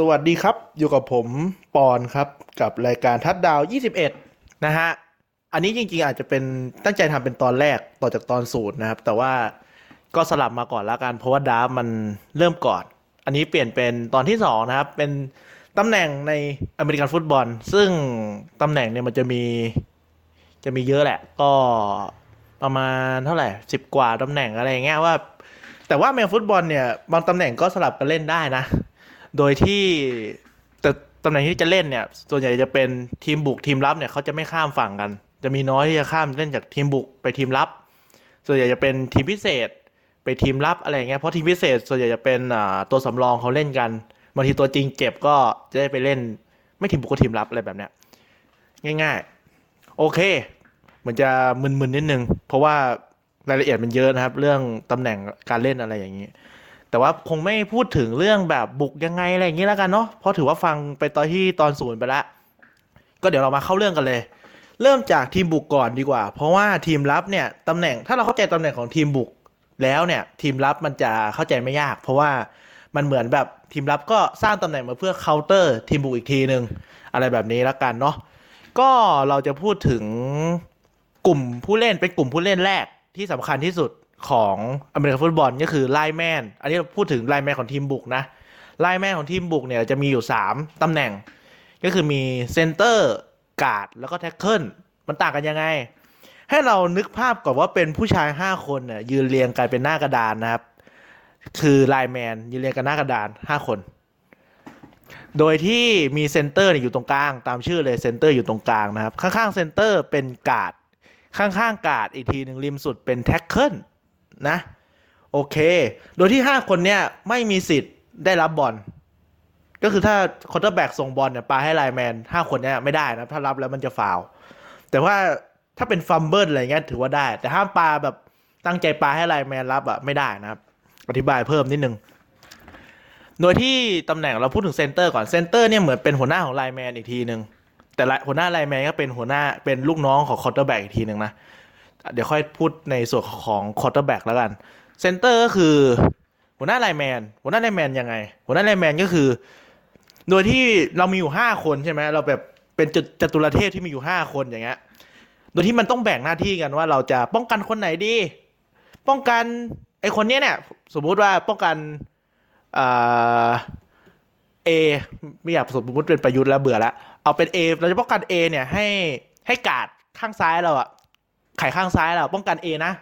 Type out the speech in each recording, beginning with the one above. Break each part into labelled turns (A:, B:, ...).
A: สวัสดีครับ อยู่กับผมปอนครับ กับรายการทัดดาว 21 นะฮะ อันนี้จริงๆอาจจะเป็นตั้งใจทำเป็นตอนแรกต่อจากตอนศูนย์นะครับ แต่ว่าก็สลับมาก่อนละกัน เพราะว่าดาร์มันเริ่มก่อน อันนี้เปลี่ยนเป็นตอนที่ 2 นะครับ เป็นตำแหน่งในอเมริกันฟุตบอล ซึ่งตำแหน่งเนี่ยมันจะมีจะมีเยอะแหละ ก็ประมาณเท่าไหร่สิบกว่าตำแหน่งอะไรอย่างเงี้ยว่า แต่ว่าแมวฟุตบอลเนี่ยบางตำแหน่งก็สลับกันเล่นได้นะ โดยที่แต่ตำแหน่งที่จะเล่นเนี่ย ส่วนใหญ่จะเป็นทีมบุกทีมรับเนี่ยเขาจะไม่ข้ามฝั่งกัน จะมีน้อยที่จะข้ามเล่นจากทีมบุกไปทีมรับ ส่วนใหญ่จะเป็นทีมพิเศษ ไปทีมรับอะไรเงี้ยเพราะทีมพิเศษ ส่วนใหญ่จะเป็นอ่าตัวสำรองเขาเล่นกันบางทีตัวจริงเจ็บก็จะได้ไปเล่น ไม่ทีมบุกก็ทีมรับอะไรแบบเนี้ยง่าย ๆ โอเคเหมือนจะมึนๆนิดนึง เพราะว่ารายละเอียดมันเยอะนะครับ เรื่องตำแหน่งการเล่นอะไรอย่างนี้ แต่ว่าคงไม่พูดถึงเรื่องแบบบุกยังไงอะไรอย่างนี้แล้วกันเนาะเพราะถือว่าฟังไปตอนที่ตอนศูนย์ไปล้วก็เดี๋ยวเรามาเข้าเรื่องกันเลย เริ่มจากทีมบุกก่อนดีกว่า เพราะว่าทีมรับเนี่ยตำแหน่งถ้าเราเข้าใจตำแหน่งของทีมบุกแล้วเนี่ยทีมรับมันจะเข้าใจไม่ยาก เพราะว่ามันเหมือนแบบทีมรับก็สร้างตำแหน่งมาเพื่อเคาน์เตอร์ทีมบุกอีกทีหนึ่งอะไรแบบนี้แล้วกันเนาะก็เราจะพูดถึงกลุ่มผู้เล่นเป็นกลุ่มผู้เล่นแรกที่สำคัญที่สุด ของอเมริกันฟุตบอลก็คือ lineman อันนี้เราพูดถึง lineman ของทีมบุกนะ lineman ของทีมบุกเนี่ยจะมีอยู่ 3ตำแหน่ง ก็คือมี center guard แล้วก็ tackle มันต่างกันยังไง ให้เรานึกภาพก่อนว่าเป็นผู้ชาย 5 คนเนี่ยยืนเรียงกันเป็นหน้ากระดานนะครับ คือ lineman ยืนเรียงกันหน้ากระดาน 5 คน โดยที่มี center อยู่ตรงกลาง ตามชื่อเลย center อยู่ตรงกลางนะครับ ข้างๆ center เป็นการ์ดข้างๆการ์ดอีกทีหนึ่งริมสุดเป็น tackle นะ โอเค โดยที่ 5 คนเนี่ยไม่มีสิทธิ์ได้รับบอลก็คือถ้า quarterback ส่งบอลเนี่ยปาให้ lineman 5คนเนี่ยไม่ได้นะถ้ารับแล้วมันจะฟาวล์แต่ว่าถ้าเป็น fumble อะไรเงี้ยถือว่าได้ แต่ห้ามปาแบบตั้งใจปาให้ lineman รับอะไม่ได้นะครับ อธิบายเพิ่มนิดนึงโดยที่ตำแหน่งเราพูดถึง center ก่อน center เนี่ยเหมือนเป็นหัวหน้าของ lineman อีกทีหนึ่งแต่ละหัวหน้า lineman ก็เป็นหัวหน้าเป็นลูกน้องของ quarterback อีกทีหนึ่งนะ เดี๋ยวค่อยพูดในส่วนของ quarterback แล้วกัน center ก็คือ หัวหน้า lineman หัวหน้า lineman ยังไง หัวหน้า lineman ก็คือ โดยที่เรามีอยู่ห้าคนใช่ไหมเราแบบเป็นจตุรเทพที่มีอยู่ห้าคนอย่างเงี้ยโดยที่มันต้องแบ่งหน้าที่กันว่าเราจะป้องกันคนไหนดี ป้องกันไอคนเนี้ยเนี่ย สมมุติว่าป้องกันเอไม่อยากสมมติเป็นประยุทธ์แล้วเบื่อแล้วเอาเป็น A เราจะป้องกัน A เนี่ยให้ให้กาดข้างซ้ายเราอะ ไข่ข้างซ้ายเราป้องกัน A นะ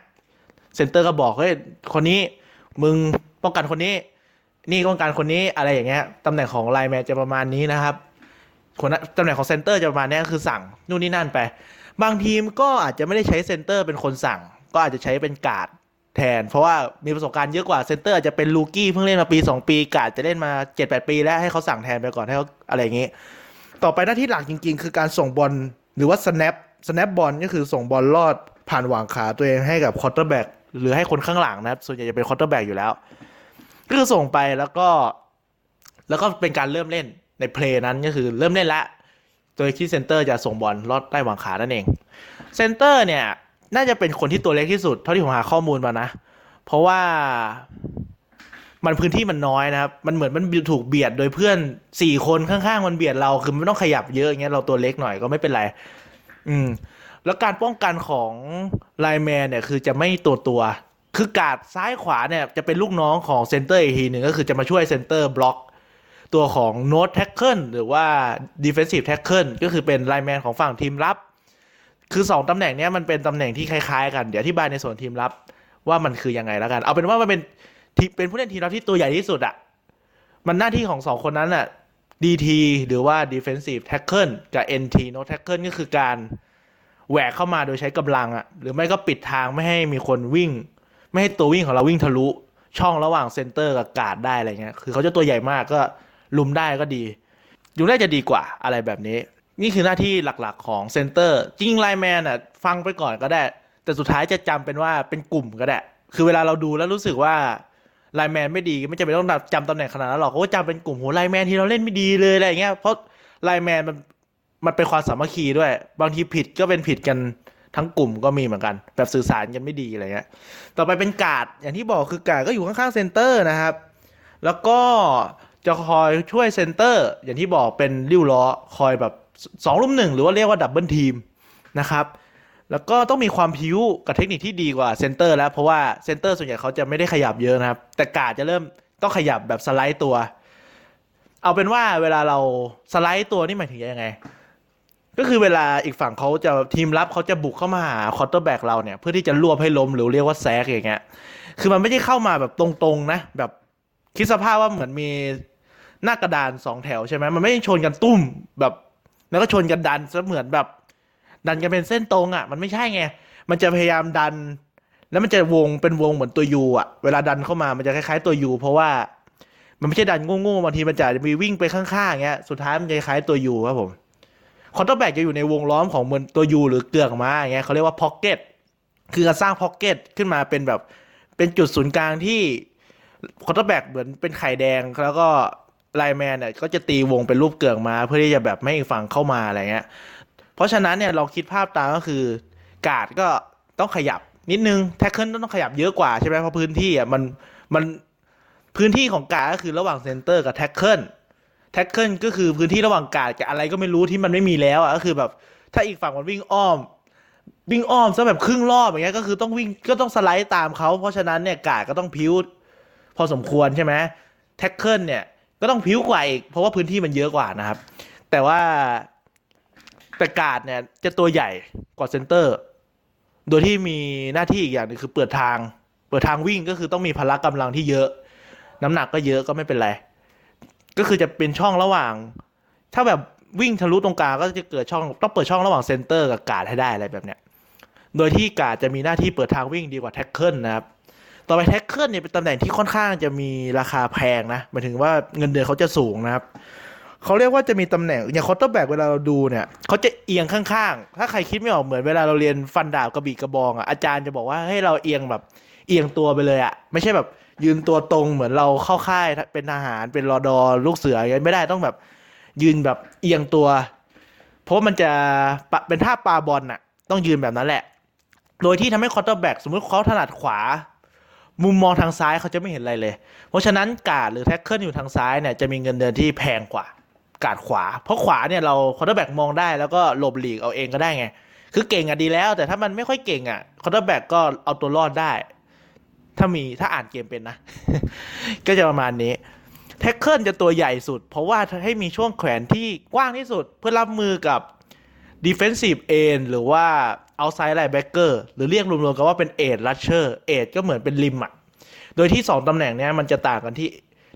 A: center ก็บอกเฮ้ยคนนี้มึงป้องกันคนนี้ นี่ป้องกันคนนี้อะไรอย่างเงี้ยตำแหน่งของ lineman จะประมาณนี้นะครับคนนั้นตำแหน่งของ center จะประมาณนี้คือสั่งนู่นนี่นั่นไป บางทีมก็อาจจะไม่ได้ใช้ center เป็นคนสั่ง ก็อาจจะใช้เป็นกาดแทน เพราะว่ามีประสบการณ์เยอะกว่า center อาจจะเป็น rookie เพิ่งเล่นมาปี 2 ปีกาดจะเล่นมา 7-8 ปีแล้วให้เขาสั่งแทนไปก่อนให้เขาอะไรอย่างงี้ ต่อไปหน้าที่หลักจริง ๆ คือการส่งบอลหรือว่า snap snap บอลก็คือส่งบอลลอดผ่านหว่างขาตัวเองให้กับ quarterback หรือให้คนข้างหลังนะครับ ส่วนใหญ่จะเป็น quarterback อยู่แล้ว ก็คือส่งไปแล้วก็ แล้วก็เป็นการเริ่มเล่นใน play นั้นก็คือเริ่มเล่นละ โดยที่ center จะส่งบอลลอดใต้หว่างขานั่นเอง center เนี่ย น่าจะเป็นคนที่ตัวเล็กที่สุด เท่าที่ผมหาข้อมูลมานะ เพราะว่ามันพื้นที่มันน้อยนะครับ มันเหมือนมันถูกเบียดโดยเพื่อนสี่คนข้างๆ มันเบียดเรา คือไม่ต้องขยับเยอะอย่างเงี้ย เราตัวเล็กหน่อยก็ไม่เป็นไร อืม แล้วการป้องกันของ lineman เนี่ยคือจะไม่ตัวต่อตัว คือกาดซ้ายขวาเนี่ยจะเป็นลูกน้องของ center อีกทีหนึ่งก็คือจะมาช่วย center บล็อกตัวของ nose tackle หรือว่า defensive tackle ก็คือเป็น lineman ของฝั่งทีมรับ คือสองตำแหน่งเนี้ยมันเป็นตำแหน่งที่คล้ายๆ กัน เดี๋ยวอธิบายในส่วนทีมรับว่ามันคือยังไงแล้วกัน เอาเป็นว่ามันเป็นเป็นผู้เล่นทีมรับที่ตัวใหญ่ที่สุดอะมันหน้าที่ของสองคนนั้นอะ DT หรือว่า defensive tackle กับ NT nose tackle ก็คือการแหวกเข้ามาโดยใช้กำลังอะหรือไม่ก็ปิดทางไม่ให้มีคนวิ่ง ไม่ให้ตัววิ่งของเราวิ่งทะลุช่องระหว่าง center กับการ์ดได้อะไรเงี้ย คือเขาจะตัวใหญ่มากก็รุมได้ก็ดี อยู่ได้จะดีกว่าอะไรแบบนี้ นี่คือหน้าที่หลักๆของ center จริง lineman อะฟังไปก่อนก็ได้ แต่สุดท้ายจะจำเป็นว่าเป็นกลุ่มก็ได้ คือเวลาเราดูแล้วรู้สึกว่า lineman ไม่ดีไม่จำเป็นต้องจำตำแหน่งขนาดนั้นหรอกเขาก็จำเป็นกลุ่มโห lineman ที่เราเล่นไม่ดีเลยอะไรเงี้ยเพราะ lineman มันมันเป็นความสามัคคีด้วย บางทีผิดก็เป็นผิดกันทั้งกลุ่มก็มีเหมือนกัน แบบสื่อสารกันไม่ดีอะไรเงี้ยต่อไปเป็นกาดอย่างที่บอกคือกาดก็อยู่ข้างๆ center นะครับ แล้วก็จะคอยช่วย center อย่างที่บอกเป็นลิ่วล้อคอยแบบสองรุมหนึ่งหรือว่าเรียกว่า double team นะครับ แล้วก็ต้องมีความพลิ้วกับเทคนิคที่ดีกว่า center แล้วเพราะว่า center ส่วนใหญ่เขาจะไม่ได้ขยับเยอะนะครับ แต่การ์ดจะเริ่มต้องขยับแบบสไลด์ตัว เอาเป็นว่าเวลาเราสไลด์ตัวนี่หมายถึงยังไง ก็คือเวลาอีกฝั่งเขาจะทีมรับเขาจะบุกเข้ามาหา quarterback เราเนี่ยเพื่อที่จะรวบให้ล้มหรือเรียกว่า sack อย่างเงี้ยคือมันไม่ได้เข้ามาแบบตรงๆนะ แบบคิดสภาพว่าเหมือนมีหน้ากระดานสองแถวใช่ไหมมันไม่ได้ชนกันตุ้มแบบ แล้วก็ชนกันดันซะเหมือนแบบ ดันกันเป็นเส้นตรงอะ มันไม่ใช่ไง มันจะพยายามดัน แล้วมันจะวงเป็นวงเหมือนตัว U อะ เวลาดันเข้ามา มันจะคล้ายๆตัว U เพราะว่า มันไม่ใช่ดันโง่ๆบางทีมันจะมีวิ่งไปข้างๆอย่างเงี้ย สุดท้ายมันจะคล้ายตัว U ครับผม quarterback จะอยู่ในวงล้อมของเหมือนตัว U หรือเกือกม้าอย่างเงี้ยเขาเรียกว่า pocket คือการสร้าง pocket ขึ้นมาเป็นแบบเป็นจุดศูนย์กลางที่ quarterback เหมือนเป็นไข่แดงแล้วก็ lineman เนี่ยก็จะตีวงเป็นรูปเกือกม้า เพื่อที่จะแบบไม่ให้ฝั่งเข้ามาอะไรเงี้ย เพราะฉะนั้นเนี่ยเราคิดภาพตามก็คือ กาดก็ต้องขยับนิดนึง tackle ต้องขยับเยอะกว่าใช่ไหมเพราะพื้นที่อะมันมันพื้นที่ของกาดก็คือระหว่าง center กับ tackle tackle ก็คือพื้นที่ระหว่างกาดกับอะไรก็ไม่รู้ที่มันไม่มีแล้วอะก็คือแบบถ้าอีกฝั่งมันวิ่งอ้อม วิ่งอ้อมซะแบบครึ่งรอบอย่างเงี้ยก็คือต้องวิ่งก็ต้องสไลด์ตามเขาเพราะฉะนั้นเนี่ยกาดก็ต้องพลิ้วพอสมควรใช่ไหม tackle เนี่ยก็ต้องพลิ้วกว่าอีกเพราะว่าพื้นที่มันเยอะกว่านะครับ แต่ว่า แต่การ์ดเนี่ยจะตัวใหญ่กว่า center โดยที่มีหน้าที่อีกอย่างหนึ่งคือเปิดทาง เปิดทางวิ่งก็คือต้องมีพละกำลังที่เยอะ น้ำหนักก็เยอะก็ไม่เป็นไร ก็คือจะเป็นช่องระหว่าง ถ้าแบบวิ่งทะลุตรงกลางก็จะเกิดช่องต้องเปิดช่องระหว่าง center กับการ์ดให้ได้อะไรแบบเนี้ย โดยที่การ์ดจะมีหน้าที่เปิดทางวิ่งดีกว่า tackle นะครับ ต่อไป tackle เนี่ยเป็นตำแหน่งที่ค่อนข้างจะมีราคาแพงนะหมายถึงว่าเงินเดือนเขาจะสูงนะครับ เขาเรียกว่าจะมีตำแหน่งอย่าง quarterback เวลาเราดูเนี่ยเขาจะเอียงข้างๆ ถ้าใครคิดไม่ออกเหมือนเวลาเราเรียนฟันดาบกระบี่กระบองอะอาจารย์จะบอกว่าให้เราเอียงแบบเอียงตัวไปเลยอะไม่ใช่แบบยืนตัวตรงเหมือนเราเข้าค่ายเป็นทหารเป็นรอดอลูกเสืออย่างนี้ไม่ได้ต้องแบบยืนแบบเอียงตัว เพราะมันจะเป็นท่าปาบอลน่ะ ต้องยืนแบบนั้นแหละ โดยที่ทำให้ quarterback สมมติเขาถนัดขวา มุมมองทางซ้ายเขาจะไม่เห็นอะไรเลย เพราะฉะนั้นการ์ดหรือ tackle อยู่ทางซ้ายเนี่ยจะมีเงินเดือนที่แพงกว่า การ์ดขวา เพราะขวาเนี่ยเรา quarterback มองได้แล้วก็หลบหลีกเอาเองก็ได้ไง คือเก่งอะดีแล้ว แต่ถ้ามันไม่ค่อยเก่งอะ quarterback ก็เอาตัวรอดได้ ถ้ามีถ้าอ่านเกมเป็นนะ ก็จะประมาณนี้แท็กเกิลจะตัวใหญ่สุด เพราะว่าให้มีช่วงแขวนที่กว้างที่สุด เพื่อรับมือกับ defensive end หรือว่า outside linebacker หรือเรียกรวมๆกันว่าเป็น edge rusher edge ก็เหมือนเป็นริมอะโดยที่ 2ตำแหน่งเนี้ยมันจะต่างกันที่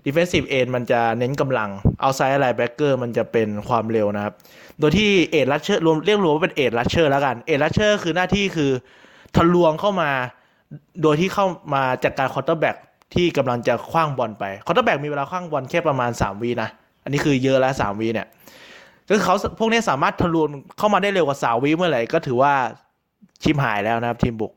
A: defensive end มันจะเน้นกำลัง outside linebacker มันจะเป็นความเร็วนะครับ โดยที่ edge rusher รวมเรียกรวมว่าเป็น edge rusher แล้วกัน edge rusher คือหน้าที่คือทะลวงเข้ามา โดยที่เข้ามาจัดการ quarterback ที่กำลังจะขว้างบอลไป quarterback มีเวลาขว้างบอลแค่ประมาณ 3วินะ อันนี้คือเยอะแล้ว3วิเนี่ยก็คือเขาพวกนี้สามารถทะลวงเข้ามาได้เร็วกว่าสามวิเมื่อไหร่ก็ถือว่าชิบหายแล้วนะครับทีมบุก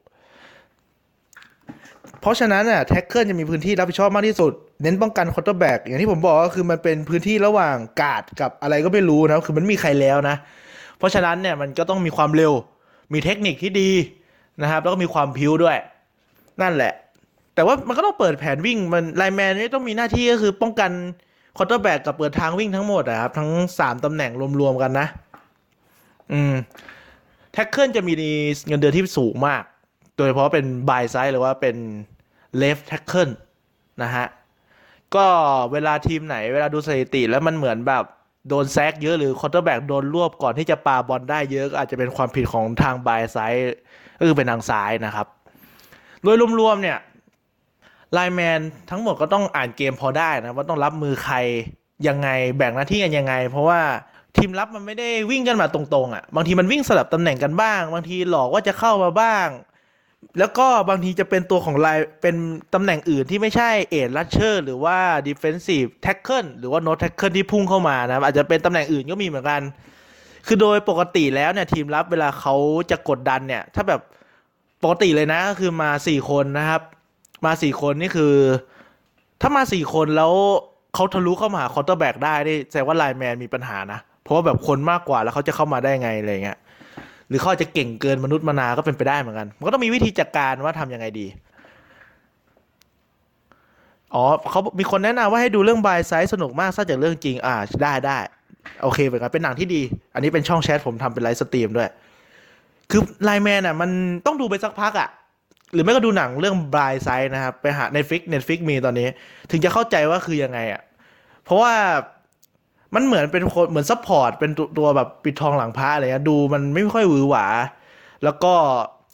A: เพราะฉะนั้นน่ะ tackle จะมีพื้นที่รับผิดชอบมากที่สุด เน้นป้องกัน quarterback อย่างที่ผมบอกก็คือมันเป็นพื้นที่ระหว่างกาดกับอะไรก็ไม่รู้นะคือไม่มีใครแล้วนะ เพราะฉะนั้นเนี่ยมันก็ต้องมีความเร็ว มีเทคนิคที่ดีนะครับ แล้วก็มีความพลิ้วด้วย นั่นแหละ แต่ว่ามันก็ต้องเปิดแผนวิ่งมัน lineman นี่ต้องมีหน้าที่ก็คือป้องกัน quarterback กับเปิดทางวิ่งทั้งหมดอะครับทั้งสามตำแหน่งรวมๆกันนะ อืม tackle จะมีเงินเดือนที่สูงมาก โดยเฉพาะเป็น blind side หรือว่าเป็น left tackle นะฮะ ก็เวลาทีมไหนเวลาดูสถิติแล้วมันเหมือนแบบโดนแซกเยอะหรือ quarterback โดนรวบก่อนที่จะปาบอลได้เยอะ อาจจะเป็นความผิดของทาง blind side ก็คือเป็นทางซ้ายนะครับ โดยรวมๆเนี่ย lineman ทั้งหมดก็ต้องอ่านเกมพอได้นะ ว่าต้องรับมือใครยังไงแบ่งหน้าที่กันยังไง เพราะว่าทีมรับมันไม่ได้วิ่งกันมาตรงๆอะ่ะบางทีมันวิ่งสลับตำแหน่งกันบ้าง บางทีหลอกว่าจะเข้ามาบ้าง แล้วก็บางทีจะเป็นตัวของไลน์เป็นตำแหน่งอื่นที่ไม่ใช่เอ e ลัชเชอร์หรือว่าdefensive tackle หรือว่าโน t แท็กเกิลที่พุ่งเข้ามานะครับอาจจะเป็นตำแหน่งอื่นก็มีเหมือนกัน คือโดยปกติแล้วเนี่ยทีมรับเวลาเขาจะกดดันเนี่ย ถ้าแบบปกติเลยนะก็คือมาสี่คนนะครับ มาสี่คนนี่คือ ถ้ามาสี่คนแล้วเขาทะลุเข้ามาหา quarterback ได้นี่แสดงว่า lineman มีปัญหานะ เพราะว่าแบบคนมากกว่าแล้วเขาจะเข้ามาได้ไงอะไรเงี้ย หรือเขาอาจจะเก่งเกินมนุษย์มนาก็เป็นไปได้เหมือนกัน มันก็ต้องมีวิธีจัดการว่าทำยังไงดี อ๋อเขามีคนแนะนำว่าให้ดูเรื่องบายไซส์สนุกมากสร้างจากเรื่องจริง อ่าได้ได้โอเคเป็นกันเป็นหนังที่ดี อันนี้เป็นช่องแชทผมทำเป็น live stream ด้วย คือ lineman อะ มันต้องดูไปสักพักอะ หรือไม่ก็ดูหนังเรื่องบายไซส์นะครับ ไปหาใน Netflix Netflix มีตอนนี้ ถึงจะเข้าใจว่าคือยังไงอะ เพราะว่า มันเหมือนเป็นคนเหมือน support เป็นตัวแบบปิดทองหลังพระอะไรเงี้ยดูมันไม่ค่อยหวือหวา แล้วก็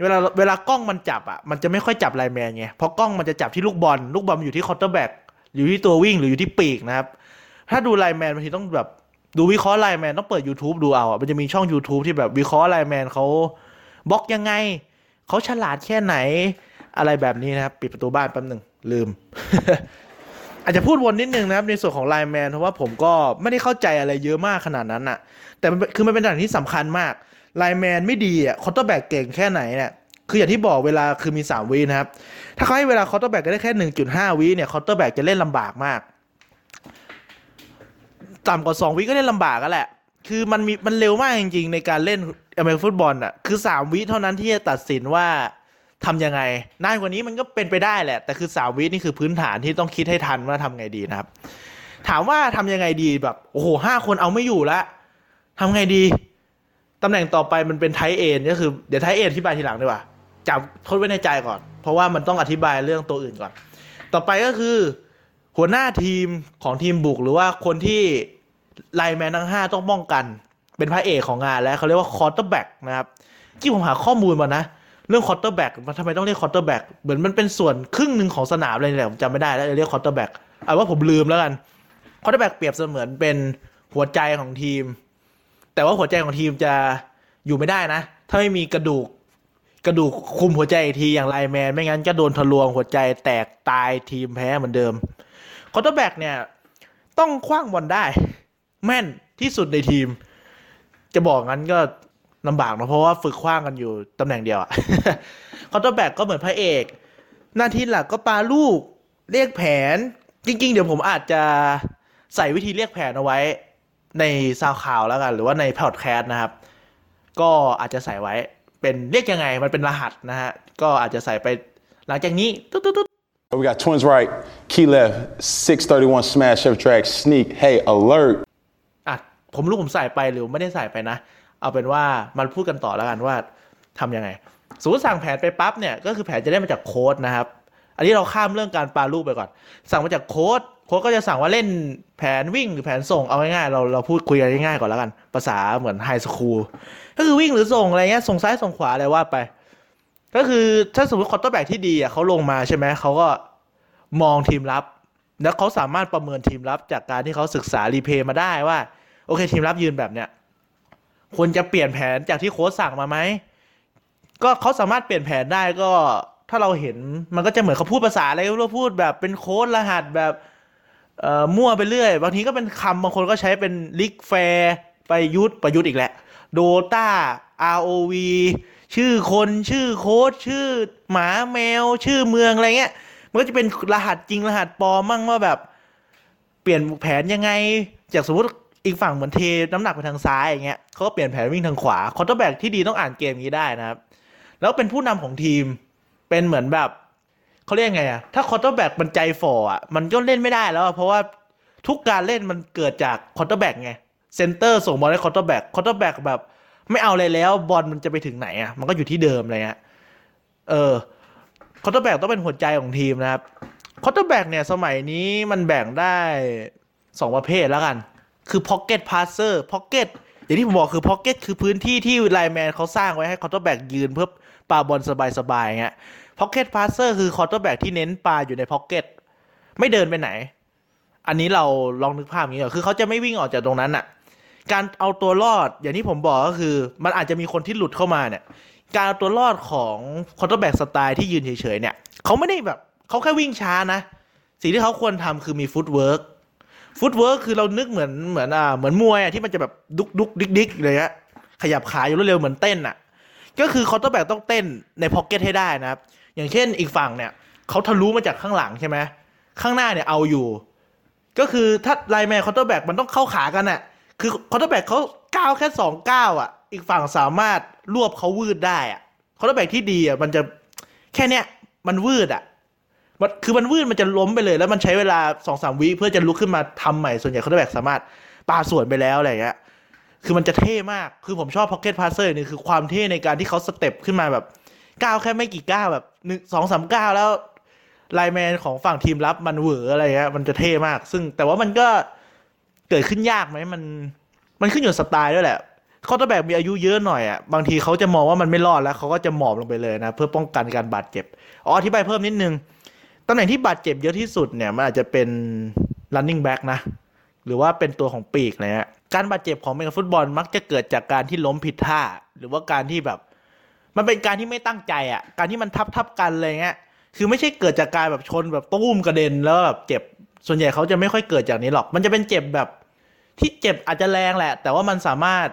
A: เวลาเวลากล้องมันจับอะมันจะไม่ค่อยจับ lineman ไงเพราะกล้องมันจะจับที่ลูกบอลลูกบอลมันอยู่ที่ quarterback อยู่ที่ตัววิ่งหรืออยู่ที่ปีกนะครับ ถ้าดู lineman บางทีต้องแบบดูวิเคราะห์ lineman ต้องเปิด YouTube ดูเอาอะมันจะมีช่อง YouTube ที่แบบวิเคราะห์ lineman เขาบล็อกยังไงเขาฉลาดแค่ไหนอะไรแบบนี้นะครับ ปิดประตูบ้านแป๊บหนึ่งลืม อาจจะพูดวนนิดนึงนะครับในส่วนของ lineman เพราะว่าผมก็ไม่ได้เข้าใจอะไรเยอะมากขนาดนั้นน่ะแต่คือมันเป็นอย่างที่สำคัญมาก lineman ไม่ดีอะ quarterback เก่งแค่ไหนเนี่ยคืออย่างที่บอกเวลาคือมี 3 วินะครับ ถ้าเขาให้เวลา quarterback ได้แค่ 1.5 วิเนี่ย quarterback จะเล่นลำบากมาก ต่ำกว่า 2 วิก็เล่นลำบากก็แหละ คือมันมีมันเร็วมากจริงๆ ในการเล่นอเมริกันฟุตบอลอะคือ 3 วิเท่านั้นที่จะตัดสินว่า ทำยังไงนานกว่านี้มันก็เป็นไปได้แหละ แต่คือ3วินี่คือพื้นฐานที่ต้องคิดให้ทันว่าทำไงดีนะครับ ถามว่าทำยังไงดีแบบโอ้โหห้าคนเอาไม่อยู่ละทำไงดีตำแหน่งต่อไปมันเป็น tight end ก็คือเดี๋ยว tight end อธิบายทีหลังดีกว่าจับทดไว้ในใจก่อน เพราะว่ามันต้องอธิบายเรื่องตัวอื่นก่อน ต่อไปก็คือ หัวหน้าทีมของทีมบุกหรือว่าคนที่ lineman ทั้งห้าต้องป้องกัน เป็นพระเอกของงานแล้วเขาเรียกว่า quarterback นะครับที่ผมหาข้อมูลมานะเรื่อง quarterback มันทำไมต้องเรียก quarterback เหมือนมันเป็นส่วนครึ่งหนึ่งของสนามเลยเนี่ยผมจำไม่ได้แล้วเรียก quarterbackเอาว่าผมลืมแล้วกัน quarterback เปรียบเสมือนเป็นหัวใจของทีม แต่ว่าหัวใจของทีมจะอยู่ไม่ได้นะ ถ้าไม่มีกระดูกกระดูกหุ้มหัวใจอีกทีอย่าง lineman ไม่งั้นจะโดนทะลวงหัวใจแตกตายทีมแพ้เหมือนเดิม quarterback เนี่ย ต้องขว้างบอลได้ แม่นที่สุดในทีม จะบอกงั้นก็ ลำบากนะเพราะว่าฝึกขว้างกันอยู่ตำแหน่งเดียวอะquarterback ก็เหมือนพระเอก หน้าที่หลักก็ปาลูกเรียกแผน จริง ๆ เดี๋ยวผมอาจจะใส่วิธีเรียกแผนเอาไว้ในซาวข่าวแล้วกัน หรือว่าในพอดแคสต์นะครับ ก็อาจจะใส่ไว้เป็นเรียกยังไงมันเป็นรหัสนะฮะ ก็อาจจะใส่ไปหลังจากนี้ตุ๊ดตุ๊ดตุ๊ด
B: We got twins right, key left, 631 smash up track, sneak, hey, alert.
A: อะผมรู้ผมใส่ไปหรือไม่ได้ใส่ไปนะ เอาเป็นว่ามันพูดกันต่อแล้วกันว่าทำยังไงสมมติสั่งแผนไปปั๊บเนี่ยก็คือแผนจะได้มาจากโค้ชนะครับ อันนี้เราข้ามเรื่องการปาลูกไปก่อน สั่งมาจากโค้ชโค้ชก็จะสั่งว่าเล่นแผนวิ่งหรือแผนส่งเอาง่ายๆเราเราพูดคุยกันง่ายๆก่อนแล้วกัน ภาษาเหมือน high school ก็คือวิ่งหรือส่งอะไรเงี้ยส่งซ้ายส่งขวาอะไรว่าไป ก็คือถ้าสมมติ quarterback ที่ดีอะเขาลงมาใช่ไหมเขาก็มองทีมรับ แล้วเขาสามารถประเมินทีมรับจากการที่เขาศึกษา replay มาได้ว่าโอเคทีมรับยืนแบบเนี้ย ควรจะเปลี่ยนแผนจากที่โค้ชสั่งมาไหมก็เขาสามารถเปลี่ยนแผนได้ก็ถ้าเราเห็นมันก็จะเหมือนเขาพูดภาษาอะไรก็รู้พูดแบบเป็นโค้ดรหัสแบบเอ่อมั่วไปเรื่อย บางทีก็เป็นคำบางคนก็ใช้เป็นลิกแฟร์ไปยุทธประยุทธ์อีกแหละโดตา ROV ชื่อคนชื่อโค้ดชื่อหมาแมว ชื่อเมืองอะไรเงี้ยมันก็จะเป็นรหัสจริงรหัสปลอมมั่งว่าแบบ เปลี่ยนแผนยังไง จากสมมติ อีกฝั่งเหมือนเทน้ำหนักไปทางซ้ายอย่างเงี้ยเขาก็เปลี่ยนแผนวิ่งทางขวา quarterback ที่ดีต้องอ่านเกมนี้ได้นะครับ แล้วเป็นผู้นำของทีมเป็นเหมือนแบบเขาเรียกไงอะถ้า quarterback มันใจฝ่ออะมันก็เล่นไม่ได้แล้ว เพราะว่าทุกการเล่นมันเกิดจาก quarterback ไง center ส่งบอลให้ quarterback quarterback แบบ ไม่เอาอะไรแล้วบอลมันจะไปถึงไหนอะมันก็อยู่ที่เดิมเงี้ยเออquarterback ต้องเป็นหัวใจของทีมนะครับ quarterback เนี่ยสมัยนี้มันแบ่งได้สองประเภทแล้วกัน คือ pocket passer pocket อย่างที่ผมบอกคือ pocket คือพื้นที่ที่ lineman เขาสร้างไว้ให้ quarterback ยืนเพื่อปาบอลสบายๆเงี้ย pocket passer คือ quarterback ที่เน้นปาอยู่ใน pocket ไม่เดินไปไหน อันนี้เราลองนึกภาพอย่างนี้คือเขาจะไม่วิ่งออกจากตรงนั้นอะการเอาตัวรอดอย่างที่ผมบอกก็คือ มันอาจจะมีคนที่หลุดเข้ามาเนี่ย การเอาตัวรอดของ quarterback สไตล์ที่ยืนเฉยๆเนี่ยเขาไม่ได้แบบเขาแค่วิ่งช้านะ สิ่งที่เขาควรทำคือมี footwork footwork คือเรานึกเหมือนเหมือนอ่าเหมือนมวยอะที่มันจะแบบดุกดุกดิกดิกเลยฮะขยับขาอยู่เร็วเหมือนเต้นอะ ก็คือ quarterback ต้องเต้นใน pocket ให้ได้นะครับ อย่างเช่นอีกฝั่งเนี่ยเขาทะลุมาจากข้างหลังใช่ไหมข้างหน้าเนี่ยเอาอยู่ ก็คือถ้า lineman quarterback มันต้องเข้าขากันอะ คือ quarterback เขาก้าวแค่สองก้าวอะ อีกฝั่งสามารถรวบเขาวืดได้อะ quarterback ที่ดีอะมันจะแค่เนี้ยมันวืดอะ มันคือมันวืดมันจะล้มไปเลย แล้วมันใช้เวลาสองสามวิเพื่อจะลุกขึ้นมาทำใหม่ส่วนใหญ่เขาจะแบบสามารถปาสวนไปแล้วอะไรเงี้ยคือมันจะเท่มากคือผมชอบ pocket passer นี่คือความเท่ในการที่เขา step ขึ้นมาแบบก้าวแค่ไม่กี่ก้าวแบบหนึ่งสองสามก้าวแล้ว lineman ของฝั่งทีมรับมันเหวออะไรเงี้ยมันจะเท่มาก ซึ่งแต่ว่ามันก็เกิดขึ้นยากไหมมัน มันขึ้นอยู่สไตล์ด้วยแหละ quarterback มีอายุเยอะหน่อยอะบางทีเขาจะมองว่ามันไม่รอดแล้วเขาก็จะหมอบลงไปเลยนะ เพื่อป้องกันการบาดเจ็บอ๋ออธิบายเพิ่มนิดนึง ตำแหน่งที่บาดเจ็บเยอะที่สุดเนี่ยมันอาจจะเป็น running back นะ หรือว่าเป็นตัวของปีกอะไรเงี้ยการบาดเจ็บของเมกาฟุตบอลมักจะเกิดจากการที่ล้มผิดท่า หรือว่าการที่แบบ มันเป็นการที่ไม่ตั้งใจอะ การที่มันทับทับกันอะไรเงี้ยคือไม่ใช่เกิดจากการแบบชนแบบตุ้มกระเด็นแล้วแบบเจ็บส่วนใหญ่เขาจะไม่ค่อยเกิดจากนี้หรอก มันจะเป็นเจ็บแบบที่เจ็บอาจจะแรงแหละ แต่ว่ามันสามารถ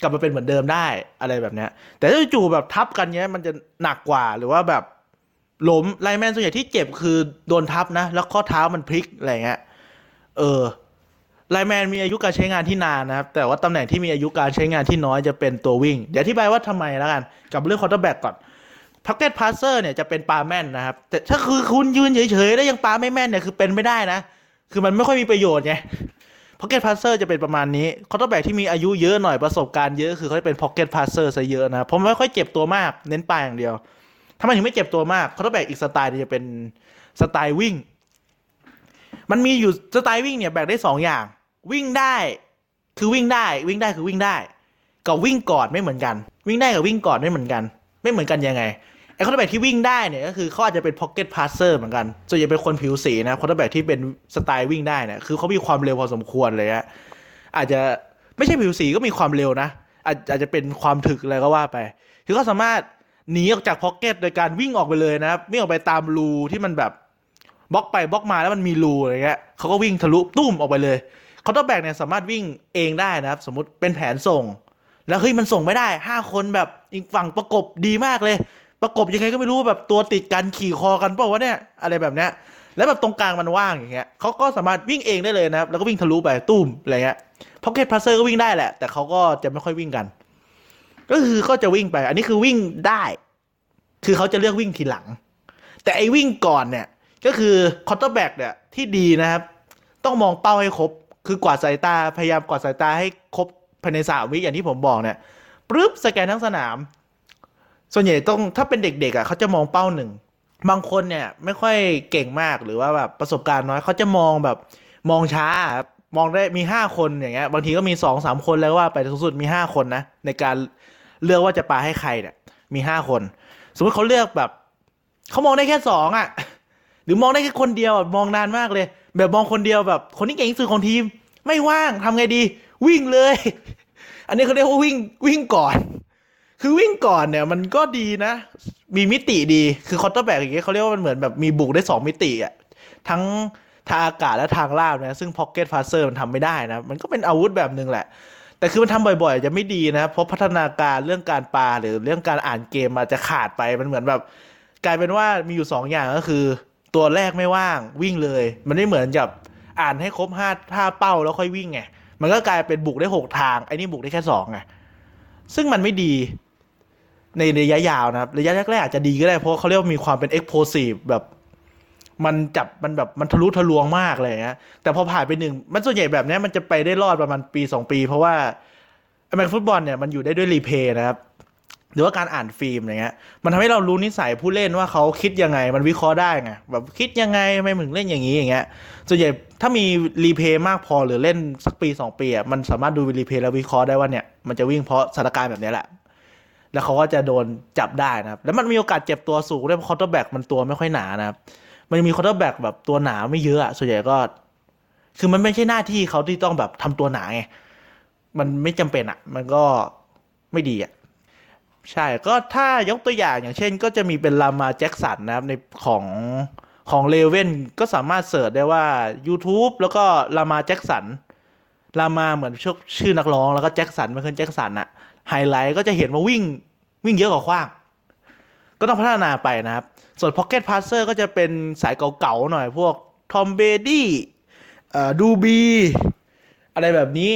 A: กลับมาเป็นเหมือนเดิมได้อะไรแบบเนี้ยแต่ถ้าจู่แบบทับกันเนี้ยมันจะหนักกว่าหรือว่าแบบ ล้ม lineman ส่วนใหญ่ที่เจ็บคือโดนทับนะ แล้วข้อเท้ามันพลิกอะไรเงี้ยเออ lineman มีอายุการใช้งานที่นานนะครับ แต่ว่าตำแหน่งที่มีอายุการใช้งานที่น้อยจะเป็นตัววิ่ง เดี๋ยวอธิบายว่าทำไมแล้วกัน กับเรื่อง quarterback ก่อน pocket passer เนี่ยจะเป็นปาแม่นนะครับ แต่ถ้าคือคุณยืนเฉยๆแล้วยังปาไม่แม่นเนี่ยคือเป็นไม่ได้นะ คือมันไม่ค่อยมีประโยชน์ไง pocket passer จะเป็นประมาณนี้ quarterback ที่มีอายุเยอะหน่อยประสบการณ์เยอะคือเขาจะเป็น pocket passer ซะเยอะนะเพราะมันไม่ค่อยเจ็บตัวมากเน้นปาอย่างเดียวทำไมถึงไม่เจ็บตัวมาก quarterback อีกสไตล์จะเป็นสไตล์วิ่ง มันมีอยู่สไตล์วิ่งเนี่ยแบ่งได้สองอย่าง วิ่งได้คือวิ่งได้ วิ่งได้คือวิ่งได้ กับวิ่งก่อนไม่เหมือนกัน วิ่งได้กับวิ่งก่อนไม่เหมือนกัน ไม่เหมือนกันยังไงไอ้ quarterback ที่วิ่งได้เนี่ยก็คือเขาอาจจะเป็น pocket passer เหมือนกันส่วนใหญ่เป็นคนผิวสีนะ quarterback ที่เป็นสไตล์วิ่งได้เนี่ยคือเขามีความเร็วพอสมควรเลยฮะอาจจะไม่ใช่ผิวสีก็มีความเร็วนะอาจอาจจะเป็นความถึกอะไรก็ว่าไป คือเขาสามารถ หนีออกจาก pocket โดยการวิ่งออกไปเลยนะครับวิ่งออกไปตามรูที่มันแบบบล็อกไปบล็อกมาแล้วมันมีรูอะไรเงี้ยเขาก็วิ่งทะลุตุ้มออกไปเลย quarterback เนี่ยสามารถวิ่งเองได้นะครับ สมมติเป็นแผนส่ง แล้วเฮ้ยมันส่งไม่ได้ห้าคนแบบอีกฝั่งประกบดีมากเลย ประกบยังไงก็ไม่รู้แบบตัวติดกันขี่คอกันเปล่าวะเนี่ยอะไรแบบเนี้ยแล้วแบบตรงกลางมันว่างอย่างเงี้ยเขาก็สามารถวิ่งเองได้เลยนะครับ แล้วก็วิ่งทะลุไปตุ้มอะไรเงี้ย pocket passer ก็วิ่งได้แหละ แต่เขาก็จะไม่ค่อยวิ่งกัน ก็คือก็จะวิ่งไป อันนี้คือวิ่งได้ คือเขาจะเลือกวิ่งทีหลัง แต่ไอ้วิ่งก่อนเนี่ย ก็คือ quarterback เนี่ยที่ดีนะครับ ต้องมองเป้าให้ครบ คือกวาดสายตาพยายามกวาดสายตาให้ครบภายในสามวิอย่างที่ผมบอกเนี่ยปึ๊บสแกนทั้งสนาม ส่วนใหญ่ต้องถ้าเป็นเด็กๆอะเขาจะมองเป้าหนึ่งบางคนเนี่ยไม่ค่อยเก่งมากหรือว่าแบบประสบการณ์น้อยเขาจะมองแบบมองช้าครับมองได้มีห้าคนอย่างเงี้ยบางทีก็มีสองสามคนแล้วว่าไปสูงสุดมีห้าคนนะในการ เลือกว่าจะปาให้ใครเนี่ยมีห้าคน สมมติเขาเลือกแบบเขามองได้แค่สองอะ หรือมองได้แค่คนเดียวมองนานมากเลย แบบมองคนเดียวแบบ คนที่เก่งที่สุดของทีม ไม่ว่างทำไงดี วิ่งเลย อันนี้เขาเรียกว่าวิ่งวิ่งก่อน คือวิ่งก่อนเนี่ยมันก็ดีนะ มีมิติดีคือ quarterback อย่างเงี้ยเขาเรียกว่ามันเหมือนแบบมีบุกได้สองมิติอะทั้งทางอากาศและทางราบนะ ซึ่ง pocket passer มันทำไม่ได้นะ มันก็เป็นอาวุธแบบหนึ่งแหละ แต่คือมันทำบ่อยๆ จะไม่ดีนะเพราะพัฒนาการเรื่องการปาหรือเรื่องการอ่านเกมอาจจะขาดไปมันเหมือนแบบ กลายเป็นว่ามีอยู่สองอย่างก็คือ ตัวแรกไม่ว่างวิ่งเลย มันไม่เหมือนกับอ่านให้ครบห้าท่าเป้าแล้วค่อยวิ่งไงมันก็กลายเป็นบุกได้หกทางไอ้นี่บุกได้แค่สองไงซึ่งมันไม่ดีในระยะยาวนะครับ ระยะแรกๆอาจจะดีก็ได้เพราะเขาเรียกว่ามีความเป็น explosive แบบ มันจับมันแบบมันทะลุทะลวงมากเลยอย่างเงี้ยแต่พอผ่านไปหนึ่งมันส่วนใหญ่แบบนี้มันจะไปได้รอดประมาณปีสองปี เพราะว่าอเมริกันฟุตบอลเนี่ยมันอยู่ได้ด้วยรีเพย์นะครับหรือว่าการอ่านฟิล์มอย่างเงี้ย มันทำให้เรารู้นิสัยผู้เล่นว่าเขาคิดยังไง มันวิเคราะห์ได้ไง แบบคิดยังไงไมถึงเล่นอย่างนี้อย่างเงี้ย ส่วนใหญ่ถ้ามี replay มากพอหรือเล่นสักปีสองปีอะ มันสามารถดู replay แล้ววิเคราะห์ได้ว่าเนี่ย มันจะวิ่งเพราะสถานการณ์แบบนี้แหละ แล้วเขาก็จะโดนจับได้นะครับ แล้วมันมีโอกาสเจ็บตัวสูงด้วยเพราะ quarterback มันตัวไม่ค่อยหนานะครับ มันมี quarterback แบบตัวหนาไม่เยอะอะส่วนใหญ่ก็ คือมันไม่ใช่หน้าที่เขาที่ต้องแบบทำตัวหนาไงมันไม่จำเป็นอะมันก็ไม่ดีอะใช่ก็ถ้ายกตัวอย่างอย่างเช่น ก็จะมีเป็นลามาร์ แจ็คสันนะครับในของของ Ravens ก็สามารถ search ได้ว่า YouTube แล้วก็ลามาร์ แจ็คสันลามาร์เหมือนชื่อชื่อนักร้องแล้วก็แจ็คสันมันคือแจ็คสันอะไฮไลท์ก็จะเห็นว่าวิ่งวิ่งเยอะกว่าขว้าง ก็ต้องพัฒนาไปนะครับ ส่วน Pocket Passer ก็จะเป็นสายเก่าๆหน่อย พวกทอมเบดี้ดูบีอะไรแบบนี้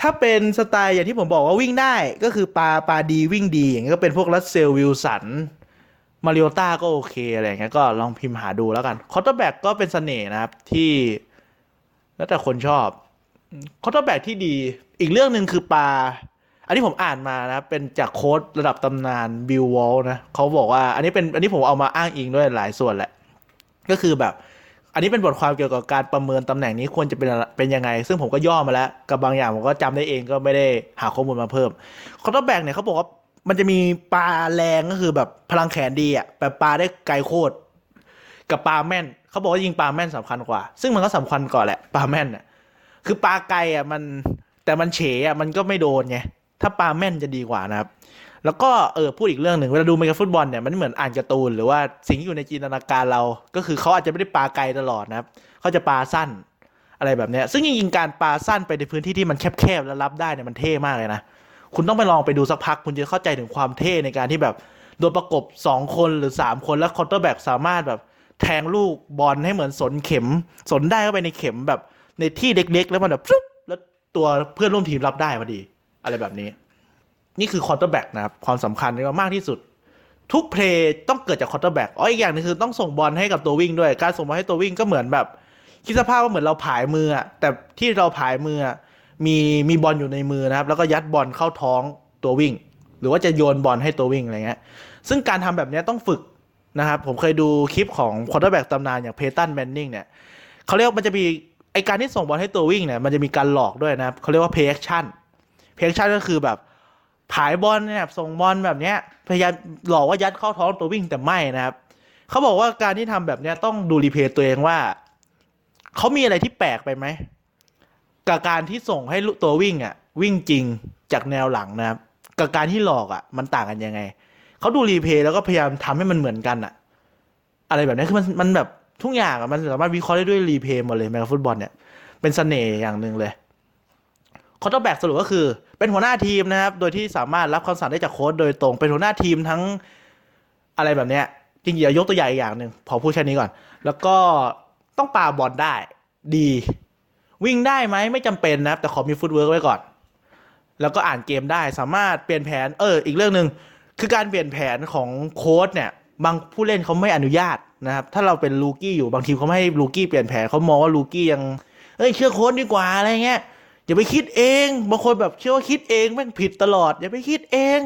A: ถ้าเป็นสไตล์อย่างที่ผมบอกว่าวิ่งได้ก็คือปลาปลาดีวิ่งดี อย่างนี้ก็เป็นพวกรัสเซลวิลสันมาริโอต้าก็โอเคอะไรอย่างเงี้ยก็ลองพิมพ์หาดูแล้วกัน quarterback ก็เป็นเสน่ห์นะครับที่แล้วแต่คนชอบ quarterback ที่ดี อีกเรื่องหนึ่งคือปา อันนี้ผมอ่านมานะเป็นจากโค้ชระดับตำนานบิลวอลช์นะเขาบอกว่าอันนี้เป็นอันนี้ผมเอามาอ้างอิงด้วยหลายส่วนแหละ ก็คือแบบ อันนี้เป็นบทความเกี่ยวกับการประเมินตำแหน่งนี้ควรจะเป็นเป็นยังไง ซึ่งผมก็ย่อมาแล้ว กับบางอย่างผมก็จำได้เองก็ไม่ได้หาข้อมูลมาเพิ่มquarterback เนี่ยเขาบอกว่ามันจะมีปาแรงก็คือแบบพลังแขนดีอะแบบปลาได้ไกลโคตรกับปลาแม่นเขาบอกว่ายิงปาแม่นสำคัญกว่า ซึ่งมันก็สำคัญก่อนแหละปลาแม่นน่ะคือปลาไกลอะมันแต่มันเฉยอะมันก็ไม่โดนไง ถ้าปาแม่นจะดีกว่านะครับ แล้วก็เออพูดอีกเรื่องหนึ่งเวลาดูเมกาฟุตบอลเนี่ยมันเหมือนอ่านการ์ตูนหรือว่าสิ่งที่อยู่ในจินตนาการเรา ก็คือเขาอาจจะไม่ได้ปลาไกลตลอดนะครับเขาจะปลาสั้นอะไรแบบเนี้ยซึ่งจริงๆการปาสั้นไปในพื้นที่ที่มันแคบๆแล้วรับได้เนี่ยมันเท่มากเลยนะคุณต้องไปลองไปดูสักพักคุณจะเข้าใจถึงความเท่ในการที่แบบโดนประกบ 2 คนหรือ 3 คนแล้ว quarterback สามารถแบบแทงลูกบอลให้เหมือนสนเข็ม สนได้เข้าไปในเข็มแบบในที่เล็กๆ แล้วมันแบบปุ๊บแล้วตัวเพื่อนร่วมทีมรับได้พอดี อะไรแบบนี้ นี่คือ quarterback นะครับ ความสำคัญมากที่สุด ทุก play ต้องเกิดจาก quarterback อ๋ออีกอย่างหนึ่งคือต้องส่งบอลให้กับตัววิ่งด้วย การส่งบอลให้ตัววิ่งก็เหมือนแบบคิดสภาพว่าเหมือนเราผายมือแต่ที่เราผายมือมีมีบอลอยู่ในมือนะครับ แล้วก็ยัดบอลเข้าท้องตัววิ่ง หรือว่าจะโยนบอลให้ตัววิ่งอะไรเงี้ยซึ่งการทำแบบนี้ต้องฝึกนะครับผมเคยดูคลิปของ quarterback ตำนานอย่าง Peyton Manning เนี่ยเขาเรียกว่ามันจะมีไอ้การที่ส่งบอลให้ตัววิ่งเนี่ยมันจะมีการหลอกด้วยนะครับเขาเรียกว่า play action play action ก็คือแบบผายบอลเนี่ยส่งบอลแบบเนี้ยพยายามหลอกว่ายัดเข้าท้องตัววิ่งแต่ไม่นะครับเขาบอกว่าการที่ทำแบบเนี้ยต้องดู replay ตัวเองว่าเขามีอะไรที่แปลกไปไหมกับการที่ส่งให้ตัววิ่งอะ วิ่งจริงจากแนวหลังนะครับกับการที่หลอกอะ มันต่างกันยังไงเขาดู replay แล้วก็พยายามทำให้มันเหมือนกันอะ อะไรแบบนี้คือมันมันแบบทุกอย่างอะมันสามารถวิเคราะห์ได้ด้วย replay หมดเลยเมกฟุตบอลเนี่ยเป็นเสน่ห์อย่างหนึ่งเลย quarterback สรุปก็คือ เป็นหัวหน้าทีมนะครับ โดยที่สามารถรับคำสั่งได้จากโค้ชโดยตรง เป็นหัวหน้าทีมทั้งอะไรแบบเนี้ย จริงๆอย่ายกตัวอย่างอีกอย่างหนึ่งพอพูดแค่นี้ก่อน แล้วก็ต้องปาบอลได้ ดี วิ่งได้ไหมไม่จำเป็นนะครับ แต่ขอมี footwork ไว้ก่อน แล้วก็อ่านเกมได้สามารถเปลี่ยนแผน เออ อีกเรื่องหนึ่งคือการเปลี่ยนแผนของโค้ชเนี่ยบางผู้เล่นเขาไม่อนุญาตนะครับ ถ้าเราเป็น rookie อยู่บางทีเขาไม่ให้ rookie เปลี่ยนแผนเขามองว่า rookie ยังเอ้ยเชื่อโค้ชดีกว่าอะไรเงี้ย อย่าไปคิดเองบางคนแบบเชื่อว่าคิดเองแม่งผิดตลอด อย่าไปคิดเอง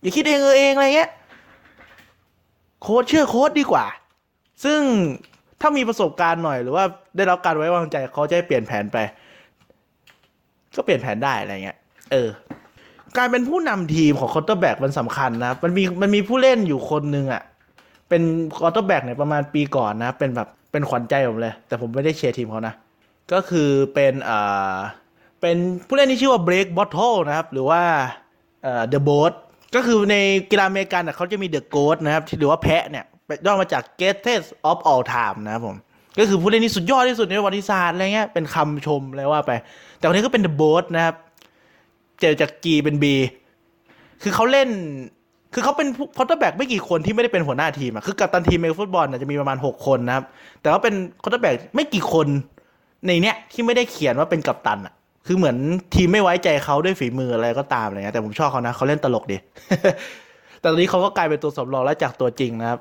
A: อย่าคิดเองเออเองอะไรเงี้ยโค้ชเชื่อโค้ชดีกว่า ซึ่งถ้ามีประสบการณ์หน่อยหรือว่าได้รับการไว้วางใจเขาจะเปลี่ยนแผนไป ก็เปลี่ยนแผนได้อะไรเงี้ย เออ การเป็นผู้นำทีมของ quarterback มันสำคัญนะมันมีมันมีผู้เล่นอยู่คนหนึ่งอะ่ะเป็น quarterback เนี่ยประมาณปีก่อนนะ เป็นแบบเป็นขวัญใจผมเลย แต่ผมไม่ได้เชียร์ทีมเขานะ ก็คือเป็นอ่า เป็นผู้เล่นที่ชื่อว่า Blake Bortles นะครับ หรือว่าเอ่อ the BOAT ก็คือในกีฬาอเมริกันน่ะเขาจะมีเดอะโก t นะครับหรือว่าแพะเนี่ยย่อมาจาก greatest of all time นะครับผมก็คือผู้เล่นที่สุดยอดที่สุดในประวัติศาสตร์อะไรเงี้ยเป็นคำชมเลยว่าไป แต่วันนี้ก็เป็น the BOAT นะครับเจอจาก G เป็น B คือเขาเล่นคือเขาเป็น quarterback ไม่กี่คนที่ไม่ได้เป็นหัวหน้าทีมอะคือกัปตันทีมเมกฟุตบอลจะมีประมาณ 6 คนนะครับ แต่ว่าเป็น quarterback ไม่กี่คนในเนี้ยที่ไม่ได้เขียนว่าเป็นกัปตันอะ คือเหมือนทีมไม่ไว้ใจเขาด้วยฝีมืออะไรก็ตามอะไรเงี้ยแต่ผมชอบเขานะเขาเล่นตลกดีแต่ตอนนี้เขาก็กลายเป็นตัวสำรองแล้วจากตัวจริงนะครับ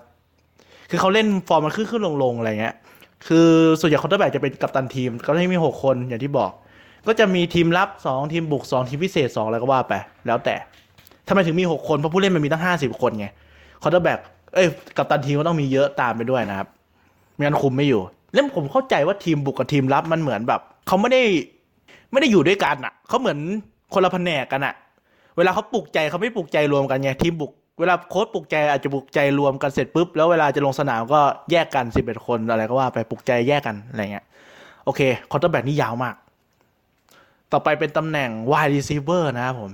A: คือเขาเล่นฟอร์มมันขึ้นขึ้นลงลงอะไรเงี้ย คือส่วนใหญ่ quarterback จะเป็นกัปตันทีมก็จะมีหกคนอย่างที่บอก ก็จะมีทีมรับสองทีมบุกสองทีมพิเศษสองอะไรก็ว่าไปแล้วแต่ทำไมถึงมีหกคนเพราะผู้เล่นมันมีตั้งห้าสิบคนไงquarterback เอ้ยกัปตันทีมก็ต้องมีเยอะตามไปด้วยนะครับไม่งั้นคุมไม่อยู่แล้วผมเข้าใจว่าทีมบุกกับทีมรับมันเหมือนแบบเขาไม่ได้ ไม่ได้อยู่ด้วยกันอะเขาเหมือนคนละแผนกกันอะ เวลาเขาปลุกใจเขาไม่ปลุกใจรวมกันไงทีมบุกเวลาโค้ชปลุกใจอาจจะปลุกใจรวมกันเสร็จปุ๊บแล้วเวลาจะลงสนามก็แยกกันสิบเอ็ดคนอะไรก็ว่าไปปลุกใจแยกกันอะไรเงี้ยโอเค quarterback นี่ยาวมาก ต่อไปเป็นตำแหน่ง wide receiver นะครับผม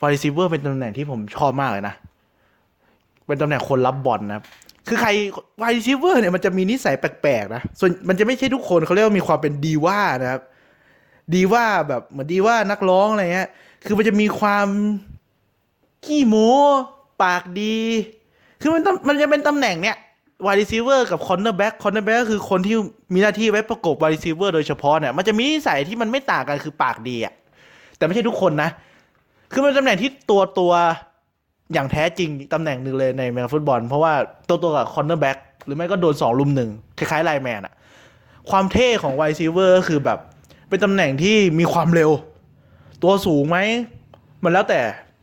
A: wide receiver เป็นตำแหน่งที่ผมชอบมากเลยนะ เป็นตำแหน่งคนรับบอลนะครับ คือใคร wide receiver เนี่ยมันจะมีนิสัยแปลกๆนะส่วนมันจะไม่ใช่ทุกคนเขาเรียกว่ามีความเป็นดีว่านะครับ ดีว่าแบบเหมือนดีว่านักร้องอะไรเงี้ย คือมันจะมีความขี้โม้ปากดี คือมันต้องมันจะเป็นตำแหน่งเนี้ย wide receiver กับ cornerback cornerback ก็คือคนที่มีหน้าที่ไว้ประกบ wide receiver โดยเฉพาะเนี่ย มันจะมีนิสัยที่มันไม่ต่างกันคือปากดีอะแต่ไม่ใช่ทุกคนนะ คือมันเป็นตำแหน่งที่ตัวตัวอย่างแท้จริงตำแหน่งหนึ่งเลยในเมกฟุตบอล เพราะว่าตัวตัวกับ cornerback หรือไม่ก็โดนสองรุมหนึ่งคล้ายๆ lineman อะความเท่ของ wide receiver ก็คือแบบ เป็นตำแหน่งที่มีความเร็ว ตัวสูงไหม มันแล้วแต่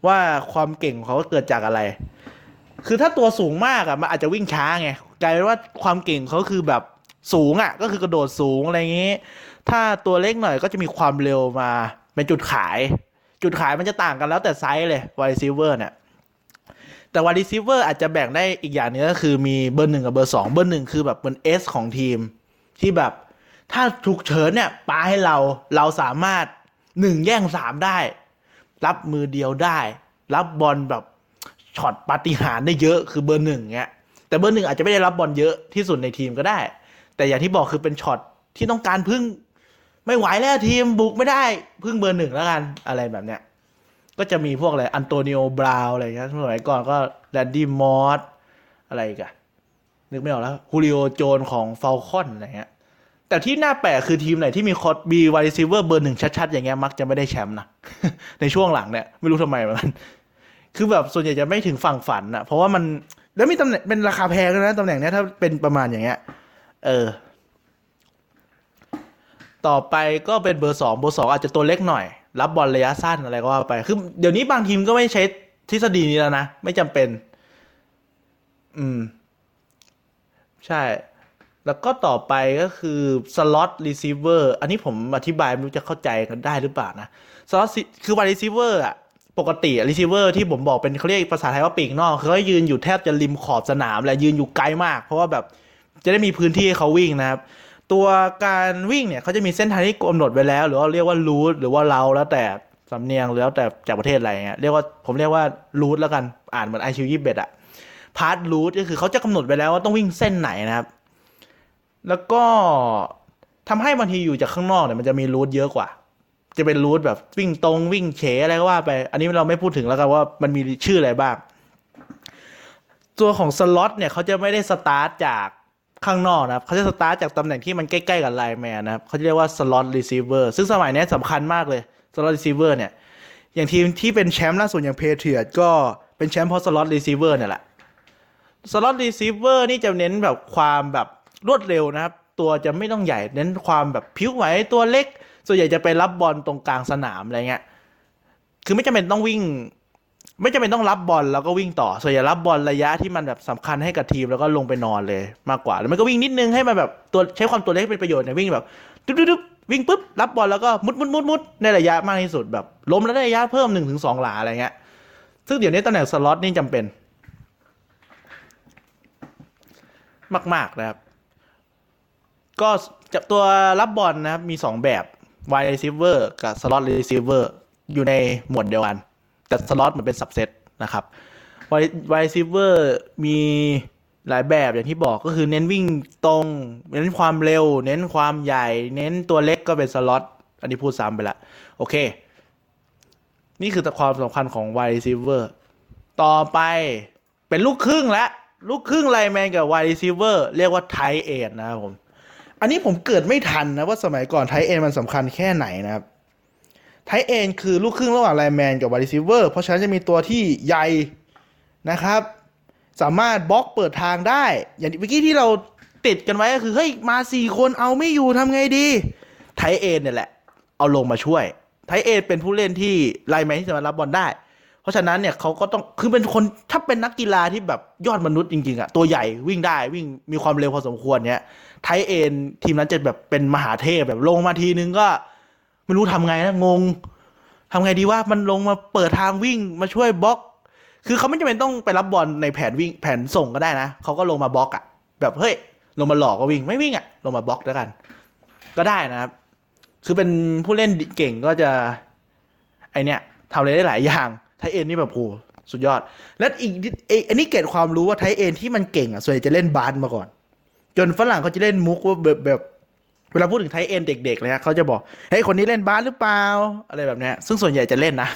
A: ว่าความเก่งของเขาเกิดจากอะไร คือถ้าตัวสูงมากอะมันอาจจะวิ่งช้าไงกลายเป็นว่าความเก่งเขาคือแบบสูงอะก็คือกระโดดสูงอะไรอย่างนี้ ถ้าตัวเล็กหน่อยก็จะมีความเร็วมา เป็นจุดขาย จุดขายมันจะต่างกันแล้วแต่ไซส์เลยไวซีเวอร์เนี่ยแต่ว i ด e ซีเวอร์อาจจะแบ่งได้อีกอย่างนึงก็คือมีเบอร์หนึ่งกับเบอร์สองเบอร์หนึ่งคือแบบเป็น ace ของทีม ที่แบบ ถ้าฉุกเฉินเนี่ยปาให้เราเราสามารถหนึ่งแย่งสามได้ รับมือเดียวได้ รับบอลแบบช็อตปาฏิหาริย์ได้เยอะคือเบอร์หนึ่งเงี้ยแต่เบอร์หนึ่งอาจจะไม่ได้รับบอลเยอะที่สุดในทีมก็ได้ แต่อย่างที่บอกคือเป็นช็อตที่ต้องการพึ่ง ไม่ไหวแล้วทีมบุกไม่ได้พึ่งเบอร์หนึ่งแล้วกันอะไรแบบเนี้ยก็จะมีพวกอะไรอันโตนิโอบราวอะไรเงี้ยสมัยก่อนก็แดนดี้มอสอะไรกันนึกไม่ออกแล้วฮูริโอโจนของฟ a ลคอนอะไรเงี้ย แต่ที่น่าแปลกคือทีมไหนที่มีคอร์ดบีไวซิเวอร์เบอร์หนึ่งชัดๆ อย่างเงี้ยมักจะไม่ได้แชมป์นะ ในช่วงหลังเนี่ย ไม่รู้ทำไมเหมือนกันคือแบบส่วนใหญ่จะไม่ถึงฝั่งฝันอะเพราะว่ามันแล้วมีตำแหน่งเป็นราคาแพงด้วยนะตำแหน่งเนี้ยถ้าเป็นประมาณอย่างเงี้ย เออ ต่อไปก็เป็นเบอร์สองเบอร์สองอาจจะตัวเล็กหน่อย รับบอลระยะสั้นอะไรก็ว่าไป คือเดี๋ยวนี้บางทีมก็ไม่ใช้ทฤษฎีนี้แล้วนะ ไม่จำเป็น อืม ใช่ แล้วก็ต่อไปก็คือ slot receiver อันนี้ผมอธิบายไม่รู้จะเข้าใจกันได้หรือเปล่านะสล็อตคือ wide receiver อะปกติ receiver ที่ผมบอกเป็นเขาเรียกภาษาไทยว่าปีกนอกเขายืนอยู่แทบจะริมขอบสนามและยืนอยู่ไกลมาก เพราะว่าแบบจะได้มีพื้นที่ให้เขาวิ่งนะครับ ตัวการวิ่งเนี่ยเขาจะมีเส้นทางที่กำหนดไว้แล้ว หรือว่าเรียกว่า route หรือว่า route แล้วแต่สำเนียงแล้วแต่จากประเทศอะไรเงี้ยเรียกว่าผมเรียกว่า route แล้วกันอ่านเหมือน Eyeshield ยี่สิบเอ็ดอะ pass route ก็คือเขาจะกำหนดไว้แล้วว่าต้องวิ่งเส้นไหนนะครับ แล้วก็ทำให้บางทีอยู่จากข้างนอกเนี่ยมันจะมี route เยอะกว่า จะเป็น route แบบวิ่งตรงวิ่งเฉอะไรก็ว่าไป อันนี้เราไม่พูดถึงแล้วกันว่ามันมีชื่ออะไรบ้าง ตัวของสล็อตเนี่ยเขาจะไม่ได้สตาร์ทจากข้างนอกนะครับเขาจะสตาร์ทจากตำแหน่งที่มันใกล้ๆกับ lineman นะครับเขาเรียกว่า slot receiver ซึ่งสมัยนี้สำคัญมากเลย slot receiver เนี่ย อย่างทีมที่เป็นแชมป์ล่าสุดอย่าง Patriots ก็เป็นแชมป์เพราะ slot receiver เนี่ยแหละ slot receiver นี่จะเน้นแบบความแบบ รวดเร็วนะครับ ตัวจะไม่ต้องใหญ่เน้นความแบบผิวไหวตัวเล็ก ส่วนใหญ่จะไปรับบอลตรงกลางสนามอะไรเงี้ยคือไม่จำเป็นต้องวิ่ง ไม่จำเป็นต้องรับบอลแล้วก็วิ่งต่อ ส่วนใหญ่รับบอลระยะที่มันแบบสำคัญให้กับทีมแล้วก็ลงไปนอนเลยมากกว่าแล้วมันก็วิ่งนิดนึงให้มันแบบตัวใช้ความตัวเล็กเป็นประโยชน์เนี่ยวิ่งแบบดุ๊บดุ๊บดุ๊บวิ่งปุ๊บรับบอลแล้วก็มุดมุดมุดมุดในระยะมากที่สุดแบบล้มแล้วได้ระยะเพิ่มหนึ่งถึงสองหลาอะไรเงี้ยซึ่งเดี๋ยวนี้ตำแหน่งสล็อตนี่จำเป็น มากๆนะครับ ก็จากตัวรับบอลนะครับ มี 2 แบบ wide receiver กับ slot receiver อยู่ในหมวดเดียวกัน แต่ slot มันเป็น subset นะครับ wide receiver มีหลายแบบอย่างที่บอกก็คือเน้นวิ่งตรง เน้นความเร็ว เน้นความใหญ่ เน้นตัวเล็กก็เป็น slot อันนี้พูดซ้ำไปละ โอเค นี่คือความสำคัญของ wide receiver ต่อไปเป็นลูกครึ่งและลูกครึ่ง lineman กับ wide receiver เรียกว่า tight end นะครับผม อันนี้ผมเกิดไม่ทันนะว่าสมัยก่อน tight end มันสำคัญแค่ไหนนะครับ tight end คือลูกครึ่งระหว่าง lineman กับ wide receiver เพราะฉะนั้นจะมีตัวที่ใหญ่นะครับ สามารถบล็อกเปิดทางได้ อย่างเมื่อกี้ที่เราติดกันไว้ก็คือเฮ้ยมาสี่คนเอาไม่อยู่ทำไงดี tight end เนี่ยแหละ เอาลงมาช่วย tight end เป็นผู้เล่นที่ lineman ที่สามารถรับบอลได้ เพราะฉะนั้นเนี่ยเขาก็ต้องคือเป็นคนถ้าเป็นนักกีฬาที่แบบยอดมนุษย์จริงๆอะตัวใหญ่วิ่งได้วิ่งมีความเร็วพอสมควรเนี่ย tight end ทีมนั้นจะแบบเป็นมหาเทพแบบลงมาทีนึงก็ ไม่รู้ทำไงนะงงทำไงดีว่ามันลงมาเปิดทางวิ่งมาช่วยบล็อก คือเขาไม่จำเป็นต้องไปรับบอลในแผนวิ่งแผนส่งก็ได้นะเขาก็ลงมาบล็อกอะแบบเฮ้ยลงมาหลอกก็วิ่งไม่วิ่งอะลงมาบล็อกแล้วกัน ก็ได้นะครับ คือเป็นผู้เล่นเก่งก็จะ ไอเนี้ยทำอะไรได้หลายอย่าง ไทยเอ็นนี่แบบโหสุดยอด และอีกอันนี้เกร็ดความรู้ว่าไทยเอ็นที่มันเก่งอะส่วนใหญ่จะเล่นบาสมาก่อน จนฝรั่งเขาจะเล่นมุกว่าแบบแบบเวลาพูดถึงไทยเอ็นเด็กๆเลยฮะเขาจะบอกเฮ้ยคนนี้เล่นบาสหรือเปล่าอะไรแบบนี้ซึ่งส่วนใหญ่จะเล่นนะ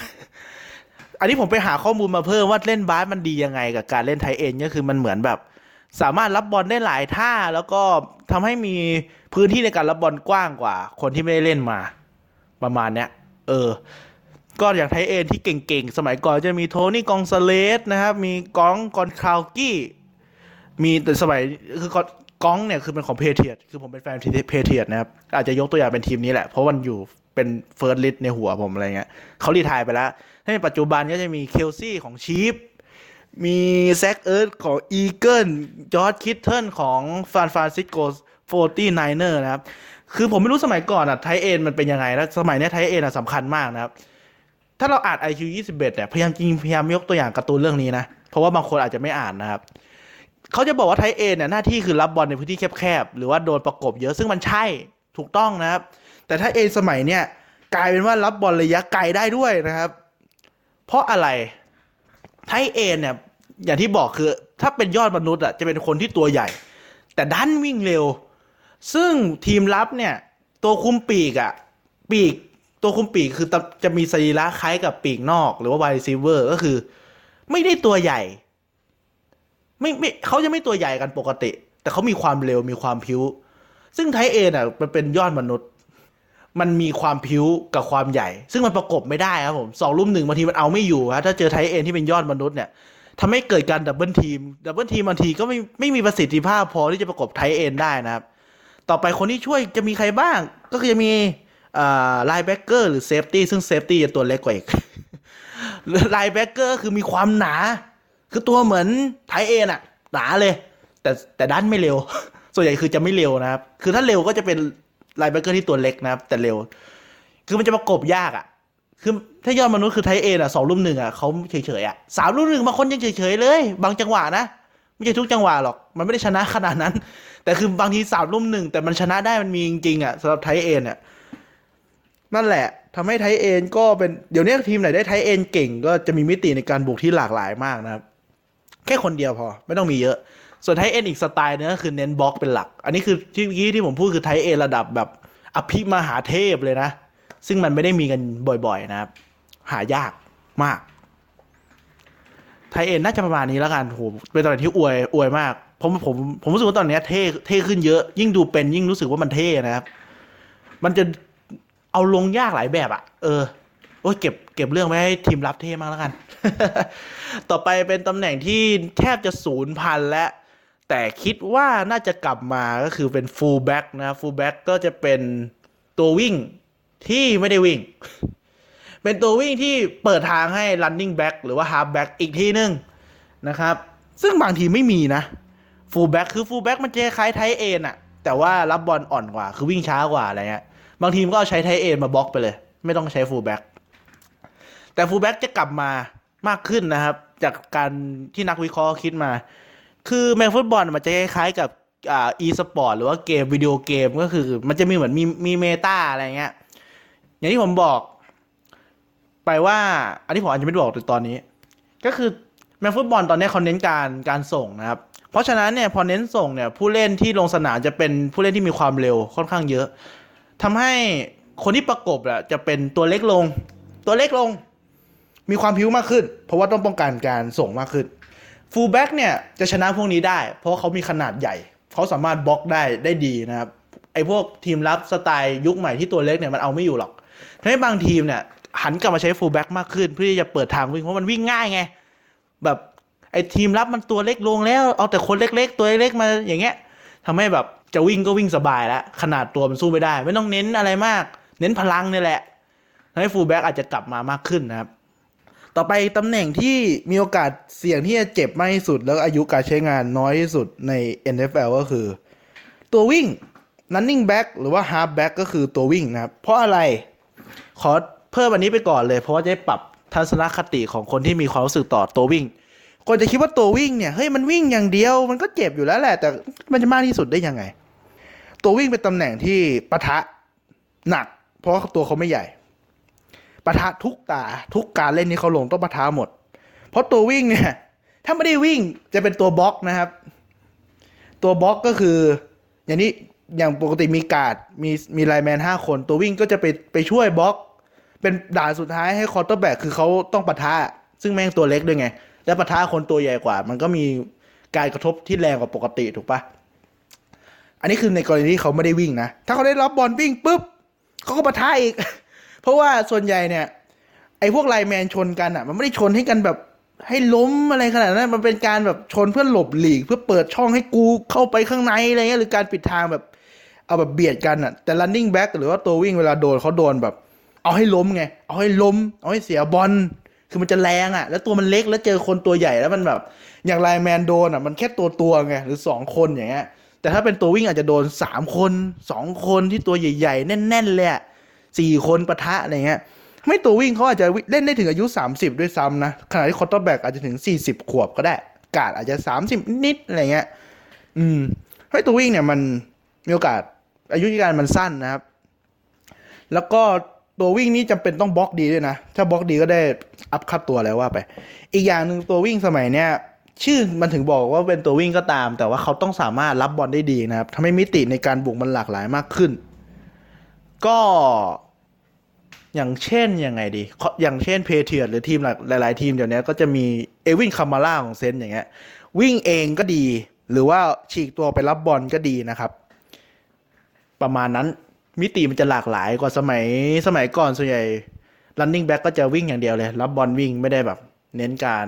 A: อันนี้ผมไปหาข้อมูลมาเพิ่มว่าเล่นบาสมันดียังไงกับการเล่นไทยเอ็นก็คือมันเหมือนแบบ สามารถรับบอลได้หลายท่า แล้วก็ทำให้มีพื้นที่ในการรับบอลกว้างกว่า คนที่ไม่ได้เล่นมา ประมาณเนี้ย เออ ก็อย่าง tight end ที่เก่งๆ สมัยก่อนจะมี Tony Gonzalez นะครับ มี Rob Gronkowski มีแต่สมัยคือ Gronk เนี่ยคือเป็นของ Patriots คือผมเป็นแฟน Patriots นะครับ อาจจะยกตัวอย่างเป็นทีมนี้แหละ เพราะมันอยู่เป็น first list ในหัวผมอะไรเงี้ยเขา retire ไปแล้ว ถ้าในปัจจุบันก็จะมี Kelce ของ Chiefsมี Zach Ertz ของ Eagles George Kittle ของ San Francisco Forty Niners นะครับ คือผมไม่รู้สมัยก่อนอะ tight end มันเป็นยังไงแล้วสมัยนี้ tight end อะสำคัญมากนะครับ ถ้าเราอ่าน IQ 21เนี่ยพยายามจริงพยายามยกตัวอย่างการ์ตูนเรื่องนี้นะ เพราะว่าบางคนอาจจะไม่อ่านนะครับเขาจะบอกว่า tight end เนี่ยหน้าที่คือรับบอลในพื้นที่แคบๆหรือว่าโดนประกบเยอะซึ่งมันใช่ถูกต้องนะครับ แต่ถ้าเอสมัยเนี่ยกลายเป็นว่ารับบอลระยะไกลได้ด้วยนะครับ เพราะอะไรไทเอ็นเนี่ยอย่างที่บอกคือถ้าเป็นยอดมนุษย์อะจะเป็นคนที่ตัวใหญ่ แต่ดันวิ่งเร็ว ซึ่งทีมรับเนี่ย ตัวคุมปีกอะ ปีก ตัวคุมปีกคือจะมีสรีระคล้ายกับปีกนอก หรือว่าไวซีเวอร์ก็คือ ไม่ได้ตัวใหญ่ ไม่ไม่เขาจะไม่ตัวใหญ่กันปกติ แต่เขามีความเร็วมีความพิ้ว ซึ่งไทเอ็นอะมันเป็นยอดมนุษย์ มันมีความพลิ้วกับความใหญ่ ซึ่งมันประกบไม่ได้ครับผมสองรุมหนึ่งบางทีมันเอาไม่อยู่ครับถ้าเจอ tight end ที่เป็นยอดมนุษย์เนี่ยทำให้เกิดการ double team double team บางทีก็ไม่ไม่มีประสิทธิภาพพอที่จะประกบ tight end ได้นะครับ ต่อไปคนที่ช่วยจะมีใครบ้าง ก็คือจะมี linebacker หรือ safety ซึ่ง safety จะตัวเล็กกว่าอีก linebacker คือมีความหนา คือตัวเหมือน tight end อะหนาเลย แต่แต่ด้านไม่เร็ว ส่วนใหญ่คือจะไม่เร็วนะครับ คือถ้าเร็วก็จะเป็น linebacker ที่ตัวเล็กนะครับ แต่เร็ว คือมันจะประกบยากอะคือถ้ายอดมนุษย์คือ tight end อะสองรุมหนึ่งอะเขาเฉยๆอะสามรุมหนึ่งบางคนยังเฉยๆเลย บางจังหวะนะไม่ใช่ทุกจังหวะหรอก มันไม่ได้ชนะขนาดนั้น แต่คือบางทีสามรุมหนึ่งแต่มันชนะได้มันมีจริงๆอะสำหรับ tight end อะ นั่นแหละทำให้ tight end ก็เป็นเดี๋ยวนี้ทีมไหนได้ tight end เก่ง ก็จะมีมิติในการบุกที่หลากหลายมากนะครับ แค่คนเดียวพอไม่ต้องมีเยอะ ส่วนไทยเอ็นอีกสไตล์นึงก็คือเน้นบล็อกเป็นหลัก อันนี้คือที่เมื่อกี้ที่ผมพูดคือไทยเอ็นระดับแบบอภิมหาเทพเลยนะ ซึ่งมันไม่ได้มีกันบ่อย ๆ นะครับ หายากมาก ไทยเอ็นน่าจะประมาณนี้แล้วกันโหเป็นตอนที่อวยอวยมากผมผมผมรู้สึกว่าตอนนี้เท่เท่ขึ้นเยอะ ยิ่งดูเป็นยิ่งรู้สึกว่ามันเท่นะครับ มันจะ เอาลงยากหลายแบบอะเออโอ้ยเก็บเก็บเรื่องไว้ให้ทีมรับเท่มากแล้วกัน ต่อไปเป็นตำแหน่งที่แทบจะสูญพันธุ์แล้วแต่คิดว่าน่าจะกลับมาก็คือเป็น full back นะ full back ก็จะเป็นตัววิ่งที่ไม่ได้วิ่ง เป็นตัววิ่งที่เปิดทางให้ running back หรือว่า half back อีกทีนึงนะครับ ซึ่งบางทีไม่มีนะ full back คือ full back มันจะคล้าย tight end อะแต่ว่ารับบอลอ่อนกว่า คือวิ่งช้ากว่าอะไรเงี้ย บางทีมก็เอาใช้ tight end มาบล็อกไปเลย ไม่ต้องใช้ full back แต่ full back จะกลับมามากขึ้นนะครับ จากการที่นักวิเคราะห์คิดมา คืออเมริกันฟุตบอลมันจะคล้ายๆกับอ่า e สปอร์ตหรือว่าเกมวิดีโอเกมก็คือ มันจะมีเหมือนมีมี meta อะไรเงี้ย อย่างที่ผมบอกไปว่า อันนี้ผมอาจจะไม่บอกในตอนนี้ ก็คืออเมริกันฟุตบอลตอนนี้เขาเน้นการการส่งนะครับ เพราะฉะนั้นเนี่ยพอเน้นส่งเนี่ยผู้เล่นที่ลงสนามจะเป็นผู้เล่นที่มีความเร็วค่อนข้างเยอะ ทำให้คนที่ประกบอะจะเป็นตัวเล็กลง ตัวเล็กลง มีความพลิ้วมากขึ้น เพราะว่าต้องป้องกันการส่งมากขึ้น full back เนี่ยจะชนะพวกนี้ได้ เพราะว่าเขามีขนาดใหญ่เขาสามารถบล็อกได้ได้ดีนะครับไอ้พวกทีมรับสไตล์ยุคใหม่ที่ตัวเล็กเนี่ยมันเอาไม่อยู่หรอกทำให้บางทีมเนี่ยหันกลับมาใช้ full back มากขึ้น เพื่อที่จะเปิดทางวิ่งเพราะมันวิ่งง่ายไง แบบไอ้ทีมรับมันตัวเล็กลงแล้ว เอาแต่คนเล็ก ๆ ตัวเล็กๆมาอย่างเงี้ย ทำให้แบบจะวิ่งก็วิ่งสบายแล้วขนาดตัวมันสู้ไม่ได้ ไม่ต้องเน้นอะไรมาก เน้นพลังนี่แหละทำให้ฟูลแบ็กอาจจะกลับมามากขึ้นนะครับ ต่อไปตำแหน่งที่มีโอกาสเสี่ยงที่จะเจ็บมากที่สุด แล้วอายุการใช้งานน้อยที่สุดใน NFL ก็คือ ตัววิ่ง running back หรือว่า half back ก็คือตัววิ่งนะครับ เพราะอะไรขอเพิ่มอันนี้ไปก่อนเลย เพราะว่าจะปรับทัศนคติของคนที่มีความรู้สึกต่อตัววิ่ง คนจะคิดว่าตัววิ่งเนี่ยเฮ้ยมันวิ่งอย่างเดียวมันก็เจ็บอยู่แล้วแหละ แต่มันจะมากที่สุดได้ยังไง ตัววิ่งเป็นตำแหน่งที่ปะทะหนัก เพราะว่าตัวเขาไม่ใหญ่ปะทะทุกตาทุกการเล่นที่เขาลงต้องปะทะหมด เพราะตัววิ่งเนี่ย ถ้าไม่ได้วิ่งจะเป็นตัวบล็อกนะครับ ตัวบล็อกก็คือ อย่างนี้อย่างปกติมีการ์ดมีมีไลแมนห้าคน ตัววิ่งก็จะไปไปช่วยบล็อก เป็นด่านสุดท้ายให้ quarterback คือเขาต้องปะทะซึ่งแม่งตัวเล็กด้วยไง แล้วปะทะคนตัวใหญ่กว่า มันก็มีการกระทบที่แรงกว่าปกติถูกปะอันนี้คือในกรณีที่เขาไม่ได้วิ่งนะ ถ้าเขาได้รับบอลวิ่งปุ๊บเขาก็ปะทะอีก เพราะว่าส่วนใหญ่เนี่ย ไอ้พวก lineman ชนกันอะ มันไม่ได้ชนให้กันแบบให้ล้มอะไรขนาดนั้น มันเป็นการแบบชนเพื่อหลบหลีก เพื่อเปิดช่องให้กูเข้าไปข้างในอะไรเงี้ยหรือการปิดทางแบบ เอาแบบเบียดกันอะ แต่ running back หรือว่าตัววิ่งเวลาโดนเขาโดนแบบ เอาให้ล้มไง เอาให้ล้ม เอาให้เสียบอล คือมันจะแรงอะ แล้วตัวมันเล็กแล้วเจอคนตัวใหญ่แล้วมันแบบ อย่าง lineman โดนอะมันแค่ตัวตัวไงหรือสองคนอย่างเงี้ยแต่ถ้าเป็นตัววิ่งอาจจะโดนสามคนสองคนที่ตัวใหญ่ๆ แน่นๆเลยอะสี่คนปะทะอะไรเงี้ยไม่ตัววิ่งเขาอาจจะเล่นได้ถึงอายุ 30 ด้วยซ้ำนะขณะที่ quarterback อาจจะถึง 40 ขวบก็ได้ กาดอาจจะ 30 นิดอะไรเงี้ยอืมให้ตัววิ่งเนี่ยมันมีโอกาสอายุการมันสั้นนะครับ แล้วก็ ตัววิ่งนี้จำเป็นต้องบล็อกดีด้วยนะ ถ้าบล็อกดีก็ได้อัพคัดตัวแล้วว่าไป อีกอย่างหนึ่งตัววิ่งสมัยเนี้ยชื่อมันถึงบอกว่าเป็นตัววิ่งก็ตาม แต่ว่าเขาต้องสามารถรับบอลได้ดีนะครับทำให้มิติในการบุกมันหลากหลายมากขึ้น ก็อย่างเช่นยังไงดี อย่างเช่น Patriots หรือทีมหลาย ๆ ทีมเดี๋ยวนี้ก็จะมี Alvin Kamara ของ Saints อย่างเงี้ยวิ่งเองก็ดี หรือว่าฉีกตัวไปรับบอลก็ดีนะครับ ประมาณนั้น มิติมันจะหลากหลายกว่าสมัยสมัยก่อนส่วนใหญ่ running back ก็จะวิ่งอย่างเดียวเลย รับบอลวิ่งไม่ได้แบบ เน้นการ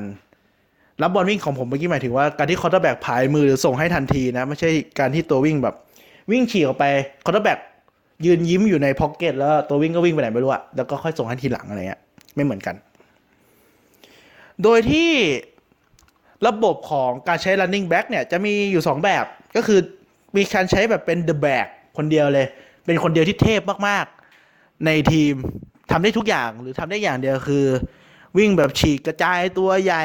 A: รับบอลวิ่งของผมเมื่อกี้หมายถึงว่าการที่ quarterback ผายมือหรือส่งให้ทันทีนะ ไม่ใช่การที่ตัววิ่งแบบ วิ่งฉีกออกไป quarterback ยืนยิ้มอยู่ใน pocket แล้วตัววิ่งก็วิ่งไปไหนไม่รู้อะแล้วก็ค่อยส่งให้ทีหลังอะไรเงี้ยไม่เหมือนกัน โดยที่ระบบของการใช้ running back เนี่ยจะมีอยู่ 2 แบบก็คือมีการใช้แบบเป็น the back คนเดียวเลย เป็นคนเดียวที่เทพมากๆ ในทีมทำได้ทุกอย่างหรือทำได้อย่างเดียวคือ วิ่งแบบฉีกกระจายตัวใหญ่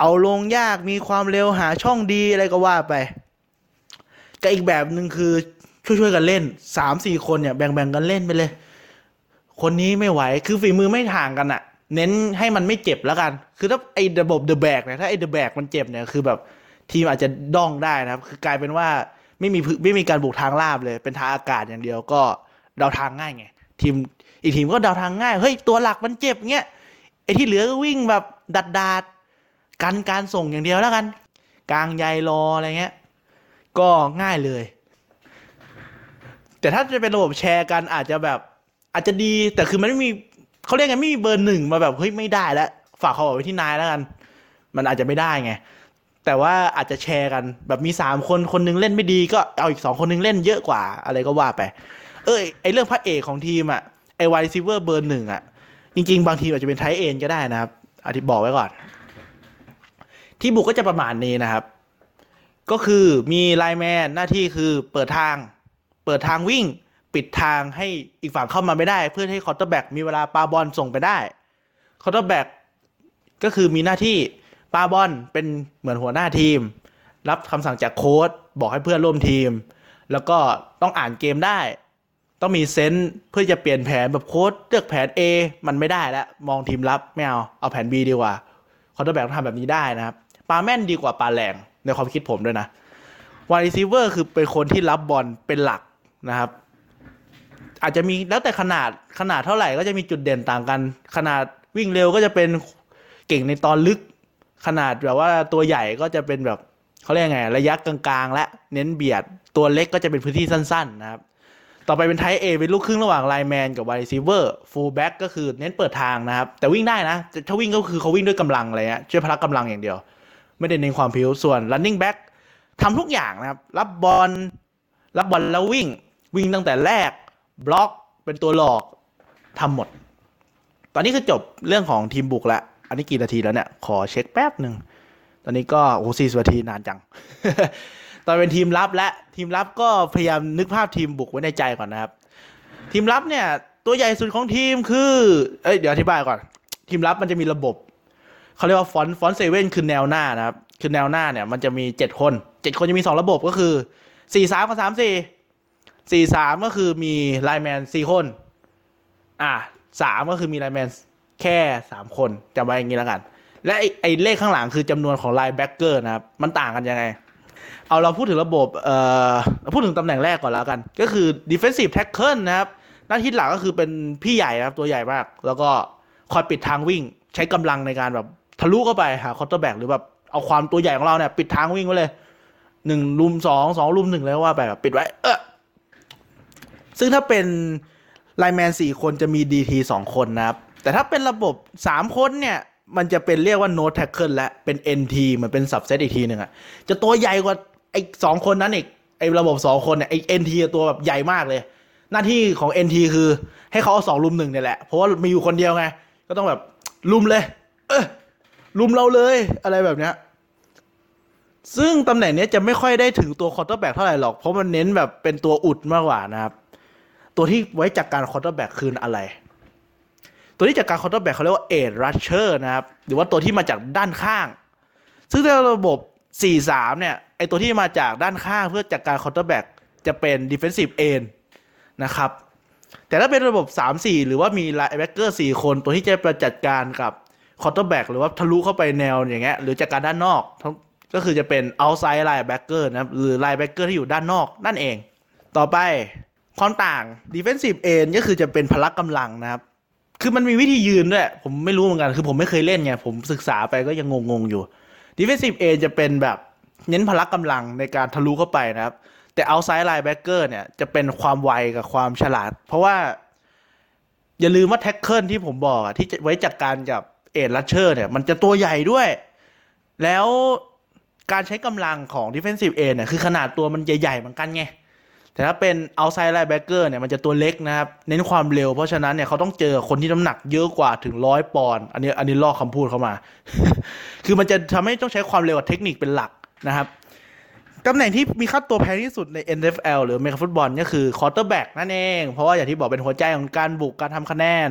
A: เอาลงยากมีความเร็วหาช่องดีอะไรก็ว่าไปกับอีกแบบหนึ่งคือช่วยๆกันเล่นสามสี่คนเนี่ยแบ่งๆกันเล่นไปเลย คนนี้ไม่ไหวคือฝีมือไม่ห่างกันอะเน้นให้มันไม่เจ็บแล้วกัน คือถ้าไอ้ระบบเดอะแบกเนี่ยถ้าไอ้เดอะแบกมันเจ็บเนี่ยคือแบบทีมอาจจะด้องได้นะครับ คือกลายเป็นว่า ไม่มีไม่มีการบุกทางลาบเลย เป็นทางอากาศอย่างเดียวก็เดาทางง่ายไง ทีมอีกทีมก็เดาทางง่าย เฮ้ย ตัวหลักมันเจ็บเงี้ยไอ้ที่เหลือก็วิ่งแบบดัดดาดกันการส่งอย่างเดียวแล้วกัน กลางใยรออะไรเงี้ย ก็ง่ายเลย แต่ถ้าจะเป็นระบบแชร์กันอาจจะแบบอาจจะดีแต่คือมันไม่มีเขาเรียกไงไม่มีเบอร์หนึ่งมาแบบเฮ้ยไม่ได้แล้วฝากเขาบอกไว้ที่นายแล้วกัน มันอาจจะไม่ได้ไง แต่ว่าอาจจะแชร์กันแบบมีสามคนคนหนึงเล่นไม่ดีก็เอาอีกสองคนหนึงเล่นเยอะกว่า อะไรก็ว่าไป เอ้ยไอเรื่องพระเอกของทีมอะไอวายซิเวอร์เบอร์หนึ่งอะจริง ๆ บางทีอาจจะเป็นไทเอ็นก็ได้นะครับอธิบอกไว้ก่อน ที่บุกก็จะประมาณนี้นะครับ ก็คือมี lineman หน้าที่คือเปิดทาง เปิดทางวิ่ง ปิดทางให้อีกฝั่งเข้ามาไม่ได้ เพื่อให้ quarterback มีเวลาปาบอลส่งไปได้ quarterback ก็คือมีหน้าที่ ปาบอลเป็นเหมือนหัวหน้าทีม รับคำสั่งจากโค้ชบอกให้เพื่อนร่วมทีม แล้วก็ต้องอ่านเกมได้ ต้องมี sense เพื่อจะเปลี่ยนแผนแบบโค้ชเลือกแผน A มันไม่ได้แล้ว มองทีมรับไม่เอาเอาแผน B ดีกว่า quarterback ต้องทำแบบนี้ได้นะครับปาแม่นดีกว่าปาแรงในความคิดผมด้วยนะ wide receiver คือเป็นคนที่รับบอลเป็นหลักนะครับ อาจจะมีแล้วแต่ขนาดขนาดเท่าไหร่ก็จะมีจุดเด่นต่างกัน ขนาดวิ่งเร็วก็จะเป็นเก่งในตอนลึก ขนาดแบบว่าตัวใหญ่ก็จะเป็นแบบเขาเรียกไง ระยะกลางๆ และเน้นเบียด ตัวเล็กก็จะเป็นพื้นที่สั้น ๆ นะครับ ต่อไปเป็นไทเอเป็นลูกครึ่งระหว่าง lineman กับ wide receiver fullback ก็คือเน้นเปิดทางนะครับ แต่วิ่งได้นะแต่ถ้าวิ่งก็คือเขาวิ่งด้วยกำลังอะไรเงี้ยใช้พละกำลังอย่างเดียว ไม่ได้เน้นความพลิ้วส่วน running back ทำทุกอย่างนะครับ รับบอลรับบอลแล้ววิ่ง วิ่งตั้งแต่แรก บล็อกเป็นตัวหลอกทำหมด ตอนนี้คือจบเรื่องของทีมบุกแล้ว อันนี้กี่นาทีแล้วเนี่ย ขอเช็คแป๊บหนึ่ง ตอนนี้ก็โอ้สี่สิบนาทีนานจัง ตอนเป็นทีมรับและทีมรับก็พยายามนึกภาพทีมบุกไว้ในใจก่อนนะครับ ทีมรับเนี่ย ตัวใหญ่สุดของทีมคือ เอ้ยเดี๋ยวอธิบายก่อน ทีมรับมันจะมีระบบเขาเรียกว่า front front seven คือแนวหน้านะครับ คือแนวหน้าเนี่ยมันจะมีเจ็ดคนเจ็ดคนจะมีสองระบบก็คือสี่สามกับสามสี่สี่สามก็คือมี lineman สี่คน อะสามก็คือมี lineman แค่สามคนจำไว้อย่างนี้แล้วกัน และไอไอเลขข้างหลังคือจำนวนของ linebacker นะครับ มันต่างกันยังไง เอาเราพูดถึงระบบเอ่อพูดถึงตำแหน่งแรกก่อนแล้วกัน ก็คือ defensive tackle นะครับ หน้าที่หลักก็คือเป็นพี่ใหญ่นะครับ ตัวใหญ่มาก แล้วก็คอยปิดทางวิ่ง ใช้กำลังในการแบบทะลุเข้าไปหา quarterback หรือแบบเอาความตัวใหญ่ของเราเนี่ยปิดทางวิ่งไว้เลยหนึ่งรุมสองสองรุมหนึ่งเลยก็ว่าไปแบบปิดไว้ เออซึ่งถ้าเป็น lineman สี่คนจะมี DT สองคนนะครับ แต่ถ้าเป็นระบบสามคนเนี่ย มันจะเป็นเรียกว่า nose tackle และเป็น NT เหมือนเป็น subset อีกทีหนึ่งอะจะตัวใหญ่กว่าไอ้สองคนนั้นอีกไอ้ระบบสองคนเนี่ยไอ้ NT ตัวแบบใหญ่มากเลย หน้าที่ของ NT คือให้เขาเอาสองรุมหนึ่งเนี่ยแหละ เพราะว่ามีอยู่คนเดียวไง ก็ต้องแบบรุมเลย เออรุมเราเลยอะไรแบบเนี้ยซึ่งตำแหน่งนี้จะไม่ค่อยได้ถึงตัว quarterback เท่าไหร่หรอก เพราะมันเน้นแบบเป็นตัวอุดมากกว่านะครับ ตัวที่ไว้จัดการ quarterback คืออะไร ตัวที่จากการคอร์เตอร์แบ็กเขาเรียกว่าเอ r รัชเชอร์นะครับ หรือว่าตัวที่มาจากด้านข้าง ซึ่งในระบบ 4-3 เนี่ย ไอตัวที่มาจากด้านข้างเพื่อจัดการ quarterback จะเป็น defensive end นะครับ แต่ถ้าเป็นระบบ 3-4 หรือว่ามี linebacker 4คน ตัวที่จะประจัดการกับ quarterback หรือว่าทะลุเข้าไปแนวอย่างเงี้ย หรือจัดการด้านนอก ก็คือจะเป็น outside linebacker นะครับ หรือ linebacker ที่อยู่ด้านนอกนั่นเอง ต่อไปความต่าง defensive end ก็คือจะเป็นพละกำลังนะครับ คือมันมีวิธียืนด้วย ผมไม่รู้เหมือนกัน คือผมไม่เคยเล่นไง ผมศึกษาไปก็ยังงงๆอยู่ defensive end จะเป็นแบบเน้นพละกำลังในการทะลุเข้าไปนะครับ แต่ outside linebacker เนี่ยจะเป็นความไวกับความฉลาด เพราะว่า อย่าลืมว่า tackle ที่ผมบอกที่จะไว้จัดการกับ edge rusher เนี่ยมันจะตัวใหญ่ด้วย แล้วการใช้กำลังของ defensive end เนี่ยคือขนาดตัวมันใหญ่ๆเหมือนกันไง แต่ถ้าเป็น outside linebacker เนี่ยมันจะตัวเล็กนะครับ เน้นความเร็ว เพราะฉะนั้นเนี่ยเขาต้องเจอคนที่น้ำหนักเยอะกว่าถึงร้อยปอนด์อันนี้อันนี้ลอกคำพูดเข้ามา คือมันจะทำให้ต้องใช้ความเร็วกับเทคนิคเป็นหลักนะครับตำแหน่งที่มีค่าตัวแพงที่สุดใน NFL หรือเมกาฟุตบอลก็คือ quarterback นั่นเอง เพราะว่าอย่างที่บอกเป็นหัวใจของการบุกการทำคะแนน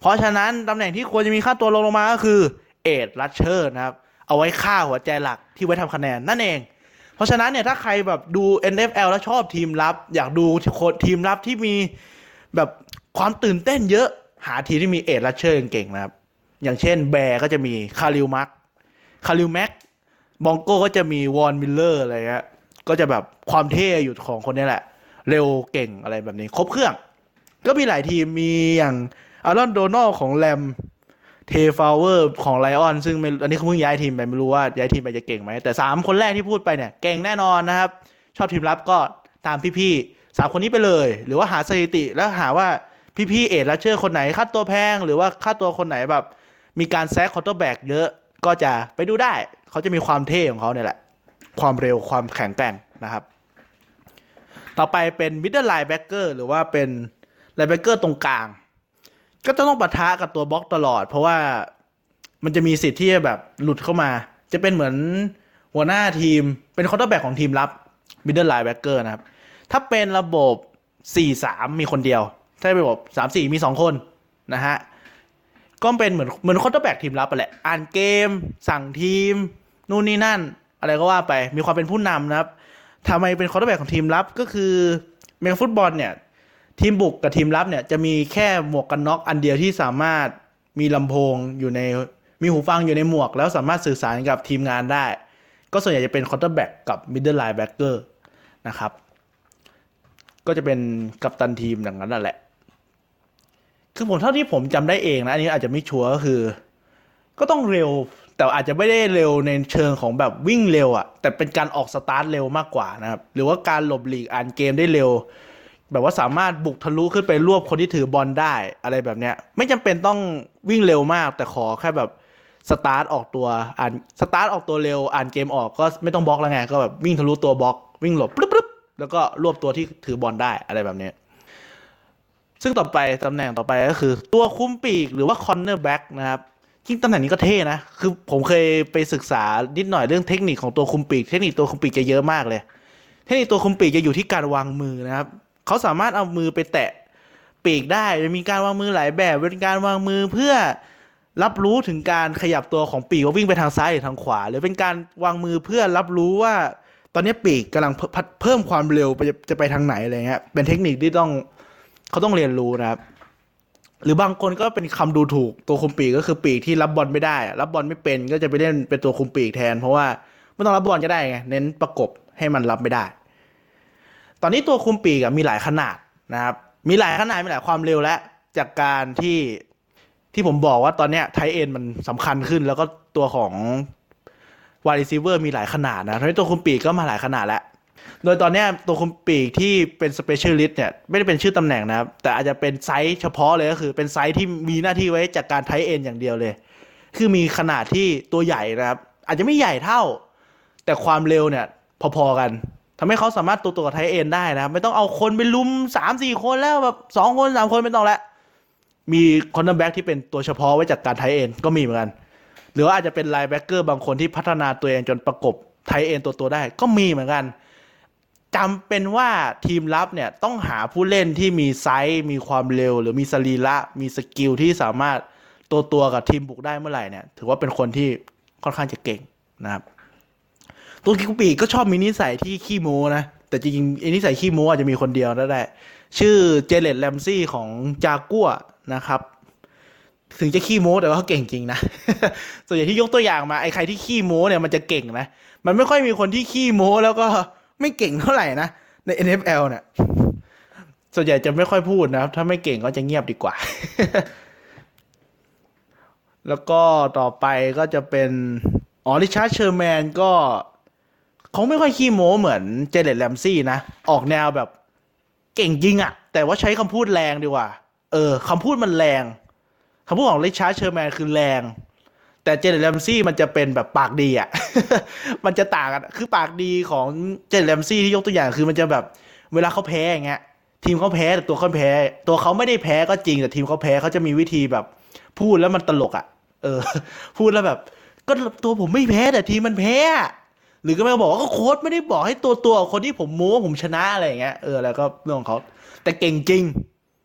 A: เพราะฉะนั้นตำแหน่งที่ควรจะมีค่าตัวลงลงมาก็คือedge rusher นะครับ เอาไว้ฆ่าหัวใจหลักที่ไว้ทำคะแนนนั่นเอง เพราะฉะนั้นเนี่ยถ้าใครแบบดู NFL แล้วชอบทีมรับ อยากดูทีมรับที่มีแบบความตื่นเต้นเยอะหาทีมที่มี edge rusher เก่งๆนะครับ อย่างเช่น Bears ก็จะมี Khalil Mack Khalil Mack Broncos ก็จะมี Von Miller อะไรเงี้ยก็จะแบบความเท่อยู่ของคนนี้แหละ เร็วเก่งอะไรแบบนี้ ครบเครื่อง ก็มีหลายทีมมีอย่าง Aaron Donald ของ Rams Trey Flowers ของ Lions ซึ่งอันนี้เขาเพิ่งย้ายทีมไปไม่รู้ว่าย้ายทีมไปจะเก่งไหมแต่สามคนแรกที่พูดไปเนี่ยเก่งแน่นอนนะครับ ชอบทีมรับก็ตามพี่ๆสามคนนี้ไปเลย หรือว่าหาสถิติแล้วหาว่าพี่ๆ edge rusher คนไหนค่าตัวแพง หรือว่าค่าตัวคนไหนแบบ มีการ sack quarterback เยอะก็จะไปดูได้ เขาจะมีความเท่ของเขาเนี่ยแหละ ความเร็วความแข็งแกร่งนะครับ ต่อไปเป็น middle linebacker หรือว่าเป็น linebacker ตรงกลาง ก็จะต้องปะทะกับตัวบล็อกตลอด เพราะว่ามันจะมีสิทธิ์ที่จะแบบหลุดเข้ามา จะเป็นเหมือนหัวหน้าทีมเป็น quarterback ของทีมรับ middle linebacker นะครับ ถ้าเป็นระบบ 4-3 มีคนเดียว ถ้าเป็นระบบ 3-4 มี 2 คนนะฮะก็เป็นเหมือนเหมือน quarterback ทีมรับไปแหละ อ่านเกม สั่งทีม นู่นนี่นั่น อะไรก็ว่าไปมีความเป็นผู้นำนะครับทำไมเป็น quarterback ของทีมรับก็คือเกมฟุตบอลเนี่ย ทีมบุกกับทีมรับเนี่ยจะมีแค่หมวกกันน็อกอันเดียวที่สามารถมีลำโพงอยู่ในมีหูฟังอยู่ในหมวก แล้วสามารถสื่อสารกับทีมงานได้ ก็ส่วนใหญ่จะเป็น quarterback กับ middle linebacker นะครับ ก็จะเป็นกัปตันทีมอย่างนั้นนั่นแหละ คือผมเท่าที่ผมจำได้เองนะ อันนี้อาจจะไม่ชัวร์ก็คือ ก็ต้องเร็วแต่อาจจะไม่ได้เร็วในเชิงของแบบวิ่งเร็วอะแต่เป็นการออกสตาร์ทเร็วมากกว่านะครับ หรือว่าการหลบหลีกอ่านเกมได้เร็ว แบบว่าสามารถบุกทะลุขึ้นไปรวบคนที่ถือบอลได้อะไรแบบเนี้ย ไม่จำเป็นต้องวิ่งเร็วมาก แต่ขอแค่แบบสตาร์ทออกตัวอ่านสตาร์ทออกตัวเร็วอ่านเกมออกก็ไม่ต้องบล็อกแล้วไงก็แบบวิ่งทะลุตัวบล็อก วิ่งหลบปุ๊บปุ๊บแล้วก็รวบตัวที่ถือบอลได้อะไรแบบเนี้ยซึ่งต่อไปตำแหน่งต่อไปก็คือ ตัวคุมปีกหรือว่า cornerback นะครับจริงตำแหน่งนี้ก็เท่นะ คือผมเคยไปศึกษานิดหน่อยเรื่องเทคนิคของตัวคุมปีก เทคนิคตัวคุมปีกจะเยอะมากเลย เทคนิคตัวคุมปีกจะอยู่ที่การวางมือนะครับ เขาสามารถเอามือไปแตะปีกได้มีการวางมือหลายแบบเป็นการวางมือเพื่อรับรู้ถึงการขยับตัวของปีกว่าวิ่งไปทางซ้ายหรือทางขวา หรือเป็นการวางมือเพื่อรับรู้ว่า ตอนนี้ปีกกำลังเพิ่มความเร็วไปจะไปทางไหนอะไรเงี้ยเป็นเทคนิคที่ต้องเขาต้องเรียนรู้นะครับ หรือบางคนก็เป็นคำดูถูกตัวคุมปีกก็คือปีกที่รับบอลไม่ได้ รับบอลไม่เป็นก็จะไปเล่นเป็นตัวคุมปีกแทน เพราะว่าไม่ต้องรับบอลก็ได้ไงเน้นประกบให้มันรับไม่ได้ ตอนนี้ตัวคุมปีกมีหลายขนาดนะครับ มีหลายขนาดมีหลายความเร็วและจากการที่ที่ผมบอกว่าตอนเนี้ยไทเอ็นมันสำคัญขึ้น แล้วก็ตัวของwide receiver มีหลายขนาดนะทำให้ตัวคุมปีกก็มาหลายขนาดแล้ว โดยตอนนี้ตัวคุมปีกที่เป็น specialist เนี่ยไม่ได้เป็นชื่อตำแหน่งนะครับ แต่อาจจะเป็นไซส์เฉพาะเลยก็คือเป็นไซส์ที่มีหน้าที่ไว้จัดการ tight end อย่างเดียวเลย คือมีขนาดที่ตัวใหญ่นะครับ อาจจะไม่ใหญ่เท่า แต่ความเร็วเนี่ยพอๆกัน ทำให้เขาสามารถตัวตัวกับ tight end ได้นะครับไม่ต้องเอาคนไปรุมสามสี่คนแล้วแบบสองคนสามคนไม่ต้องแล้วมี cornerback ที่เป็นตัวเฉพาะไว้จัดการ tight end ก็มีเหมือนกัน หรือว่าอาจจะเป็น linebacker บางคนที่พัฒนาตัวเองจนประกบ tight end ตัวตัวได้ก็มีเหมือนกันจำเป็นว่าทีมรับเนี่ยต้องหาผู้เล่นที่มีไซส์มีความเร็ว หรือมีสรีระมี skill ที่สามารถตัวตัวกับทีมบุกได้เมื่อไหร่เนี่ย ถือว่าเป็นคนที่ค่อนข้างจะเก่งนะครับ ตัวคุมปีก็ชอบมีนิสัยที่ขี้โม้นะ แต่จริงๆนิสัยขี้โม้อาจจะมีคนเดียวก็ได้ชื่อ Jalen Ramsey ของจากัวนะครับ ถึงจะขี้โม้แต่ว่าเขาเก่งจริงนะ ส่วนใหญ่ที่ยกตัวอย่างมาไอ้ใครที่ขี้โม้เนี่ยมันจะเก่งนะ มันไม่ค่อยมีคนที่ขี้โม้แล้วก็ไม่เก่งเท่าไหร่นะ ใน NFL เนี่ยส่วนใหญ่จะไม่ค่อยพูดนะครับ ถ้าไม่เก่งก็จะเงียบดีกว่า แล้วก็ต่อไปก็จะเป็น อ๋อ Richard Sherman ก็ เขาไม่ค่อยขี้โม้เหมือน Jalen Ramsey นะ ออกแนวแบบเก่งจริงอะแต่ว่าใช้คำพูดแรงดีกว่า เออคำพูดมันแรงคำพูดของ Richard Sherman คือแรง แต่ Jalen Ramsey มันจะเป็นแบบปากดีอะมันจะต่างกันคือปากดีของ Jalen Ramsey ที่ยกตัวอย่างคือมันจะแบบเวลาเขาแพ้อย่างเงี้ยทีมเขาแพ้แต่ตัวเขาแพ้ ตัวเขาไม่ได้แพ้ก็จริงแต่ทีมเขาแพ้เขาจะมีวิธีแบบ พูดแล้วมันตลกอะ เออ พูดแล้วแบบ ก็ตัวผมไม่แพ้แต่ทีมมันแพ้ หรือก็ไม่บอกว่าก็โค้ชไม่ได้บอกให้ตัวตัวคนที่ผมโม้ว่าผมชนะอะไรอย่างเงี้ยเออแล้วก็เรื่องของเขาแต่เก่งจริง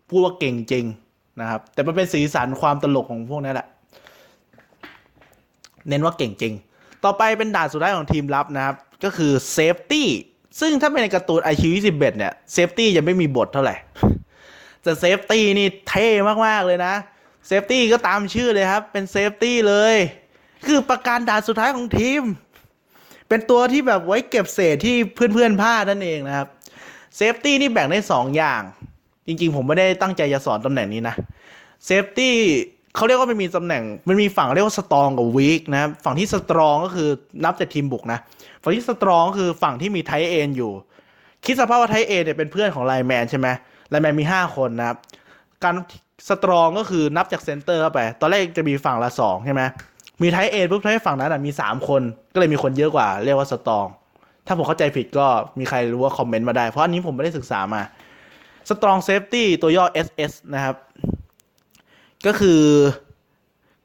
A: พูดว่าเก่งจริงนะครับ แต่มันเป็นสีสันความตลกของพวกนั้นแหละ เน้นว่าเก่งจริง ต่อไปเป็นด่านสุดท้ายของทีมรับนะครับ ก็คือ safety ซึ่งถ้าเป็นในการ์ตูน Eyeshield 21เนี่ย safety ยังไม่มีบทเท่าไหร่แต่ safety นี่เท่มาก ๆ เลยนะ safety ก็ตามชื่อเลยครับ เป็น safety เลย คือปราการด่านสุดท้ายของทีม เป็นตัวที่แบบไว้เก็บเศษที่เพื่อนๆพลาดนั่นเองนะครับ safety นี่แบ่งได้สองอย่าง จริงๆ ผมไม่ได้ตั้งใจจะสอนตำแหน่งนี้นะ safety เขาเรียกว่ามันมีตำแหน่ง มันมีฝั่งเรียกว่า strong กับ weak นะฝั่งที่ strong ก็คือนับจากทีมบุกนะฝั่งที่ strong ก็คือฝั่งที่มี tight end อยู่ คิดสภาพว่า tight end เนี่ยเป็นเพื่อนของ lineman ใช่ไหม lineman มี 5 คนนะครับการสตรองก็คือนับจากเซนเตอร์เข้าไป ตอนแรกจะมีฝั่งละสองใช่ไหม มีไทเอ็นปุ๊บทำให้ฝั่งนั้นนะมี3คนก็เลยมีคนเยอะกว่า เรียกว่าสตอง ถ้าผมเข้าใจผิดก็มีใครรู้ว่าคอมเมนต์มาได้ เพราะอันนี้ผมไม่ได้ศึกษามา Strong Safety ตัวย่อ SS นะครับ ก็คือ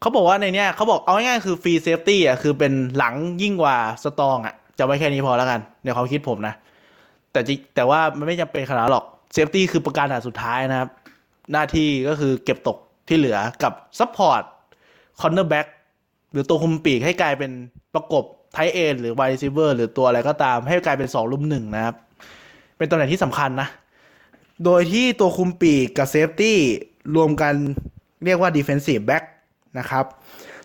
A: เขาบอกว่าในเนี้ยเขาบอกเอาง่ายๆคือ Free Safety อะคือเป็นหลังยิ่งกว่า Strong อะจะไว้แค่นี้พอแล้วกันในความคิดผมนะ แต่จริงแต่ว่ามันไม่จำเป็นขนาดหรอก Safety คือปราการสุดท้ายนะครับ หน้าที่ก็คือเก็บตกที่เหลือกับ support cornerback หรือตัวคุมปีกให้กลายเป็นประกบ tight end หรือ wide receiver หรือตัวอะไรก็ตามให้กลายเป็นสองรุมหนึ่งนะครับ เป็นตำแหน่งที่สำคัญนะ โดยที่ตัวคุมปีกกับ safety รวมกันเรียกว่า defensive back นะครับ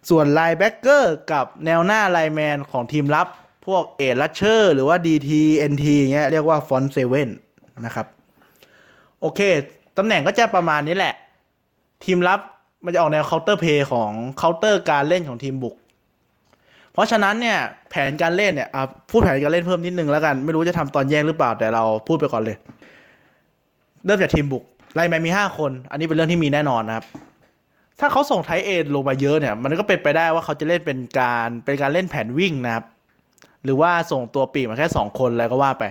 A: ส่วน linebacker กับแนวหน้า lineman ของทีมรับ พวกเอ r ลัชเชอร์หรือว่า DT NT เงี้ยเรียกว่า front seven นะครับ โอเค ตำแหน่งก็จะประมาณนี้แหละ ทีมรับ มันจะออกแนว counter play ของ counter การเล่นของทีมบุก เพราะฉะนั้นเนี่ยแผนการเล่นเนี่ยพูดแผนการเล่นเพิ่มนิดนึงแล้วกัน ไม่รู้จะทำตอนแยกหรือเปล่าแต่เราพูดไปก่อนเลย เริ่มจากทีมบุกไลน์แมนมี5คน อันนี้เป็นเรื่องที่มีแน่นอนนะครับ ถ้าเขาส่งไทเอ็นลงมาเยอะเนี่ย มันก็เป็นไปได้ว่าเขาจะเล่นเป็นการเป็นการเล่นแผนวิ่งนะครับ หรือว่าส่งตัวปีกมาแค่2คนแล้วก็ว่าไป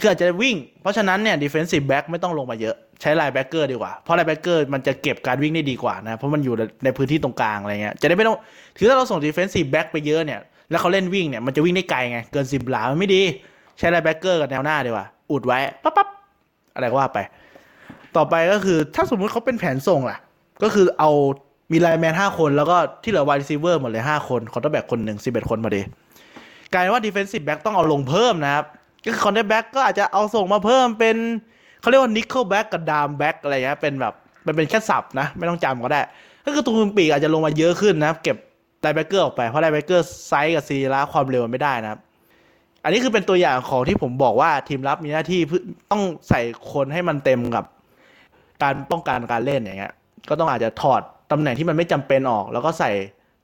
A: คืออาจจะวิ่ง เพราะฉะนั้นเนี่ย defensive back ไม่ต้องลงมาเยอะ ใช้ linebacker ดีกว่า เพราะ linebacker มันจะเก็บการวิ่งได้ดีกว่านะ เพราะมันอยู่ในพื้นที่ตรงกลางอะไรเงี้ย จะได้ไม่ต้อง คือถ้าเราส่ง defensive back ไปเยอะเนี่ย แล้วเขาเล่นวิ่งเนี่ย มันจะวิ่งได้ไกลไง เกินสิบหลา มันไม่ดี ใช้ linebacker กับแนวหน้าดีกว่า อุดไว้ปั๊บปั๊บอะไรก็ว่าไป ต่อไปก็คือถ้าสมมุติเขาเป็นแผนส่งล่ะ ก็คือเอามี lineman ห้าคน แล้วก็ที่เหลือ wide receiver หมดเลยห้าคน quarterback คนหนึ่งสิบเอ็ดคนพอดีกลายว่า defensive back ต้องเอาลงเพิ่มนะครับก็คือ corner back ก็อาจจะเอาส่งมาเพิ่มเป็น เขาเรียกว่า nickel back กับ dime back อะไรเงี้ยเป็นแบบมันเป็นแค่ศัพท์นะ ไม่ต้องจำก็ได้ ก็คือตัวคุมปีกอาจจะลงมาเยอะขึ้นนะครับ เก็บ linebacker ออกไป เพราะ linebacker size กับสรีระความเร็วมันไม่ได้นะครับ อันนี้คือเป็นตัวอย่างของที่ผมบอกว่าทีมรับมีหน้าที่ต้องใส่คนให้มันเต็มกับ การป้องกันการเล่นอย่างเงี้ย ก็ต้องอาจจะถอดตำแหน่งที่มันไม่จำเป็นออก แล้วก็ใส่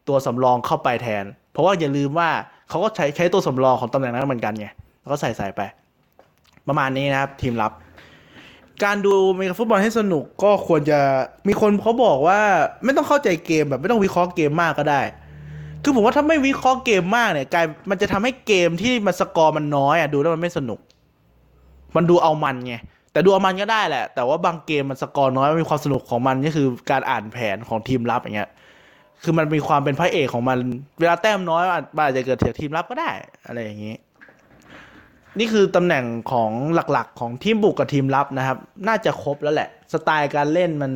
A: ตัวสำรองเข้าไปแทน เพราะว่าอย่าลืมว่าเขาก็ใช้ใช้ตัวสำรองของตำแหน่งนั้นเหมือนกันไงแล้วก็ใส่ใส่ไป ประมาณนี้นะครับ ทีมรับ การดูอเมริกันฟุตบอลให้สนุกก็ควรจะมีคนเขาบอกว่าไม่ต้องเข้าใจเกมแบบไม่ต้องวิเคราะห์เกมมากก็ได้ คือผมว่าถ้าไม่วิเคราะห์เกมมากเนี่ยกลายมันจะทำให้เกมที่มันสกอร์มันน้อยอะดูแล้วมันไม่สนุก มันดูเอามันไงแต่ดูเอามันก็ได้แหละ แต่ว่าบางเกมมันสกอร์น้อยมันมีความสนุกของมันก็คือการอ่านแผนของทีมรับอย่างเงี้ยคือมันมีความเป็นพระเอกของมัน เวลาแต้มน้อยอาจอาจจะเกิดจากทีมรับก็ได้ อะไรอย่างนี้ นี่คือตำแหน่งของหลักๆ ของทีมบุกกับทีมรับนะครับ น่าจะครบแล้วแหละ สไตล์การเล่นมัน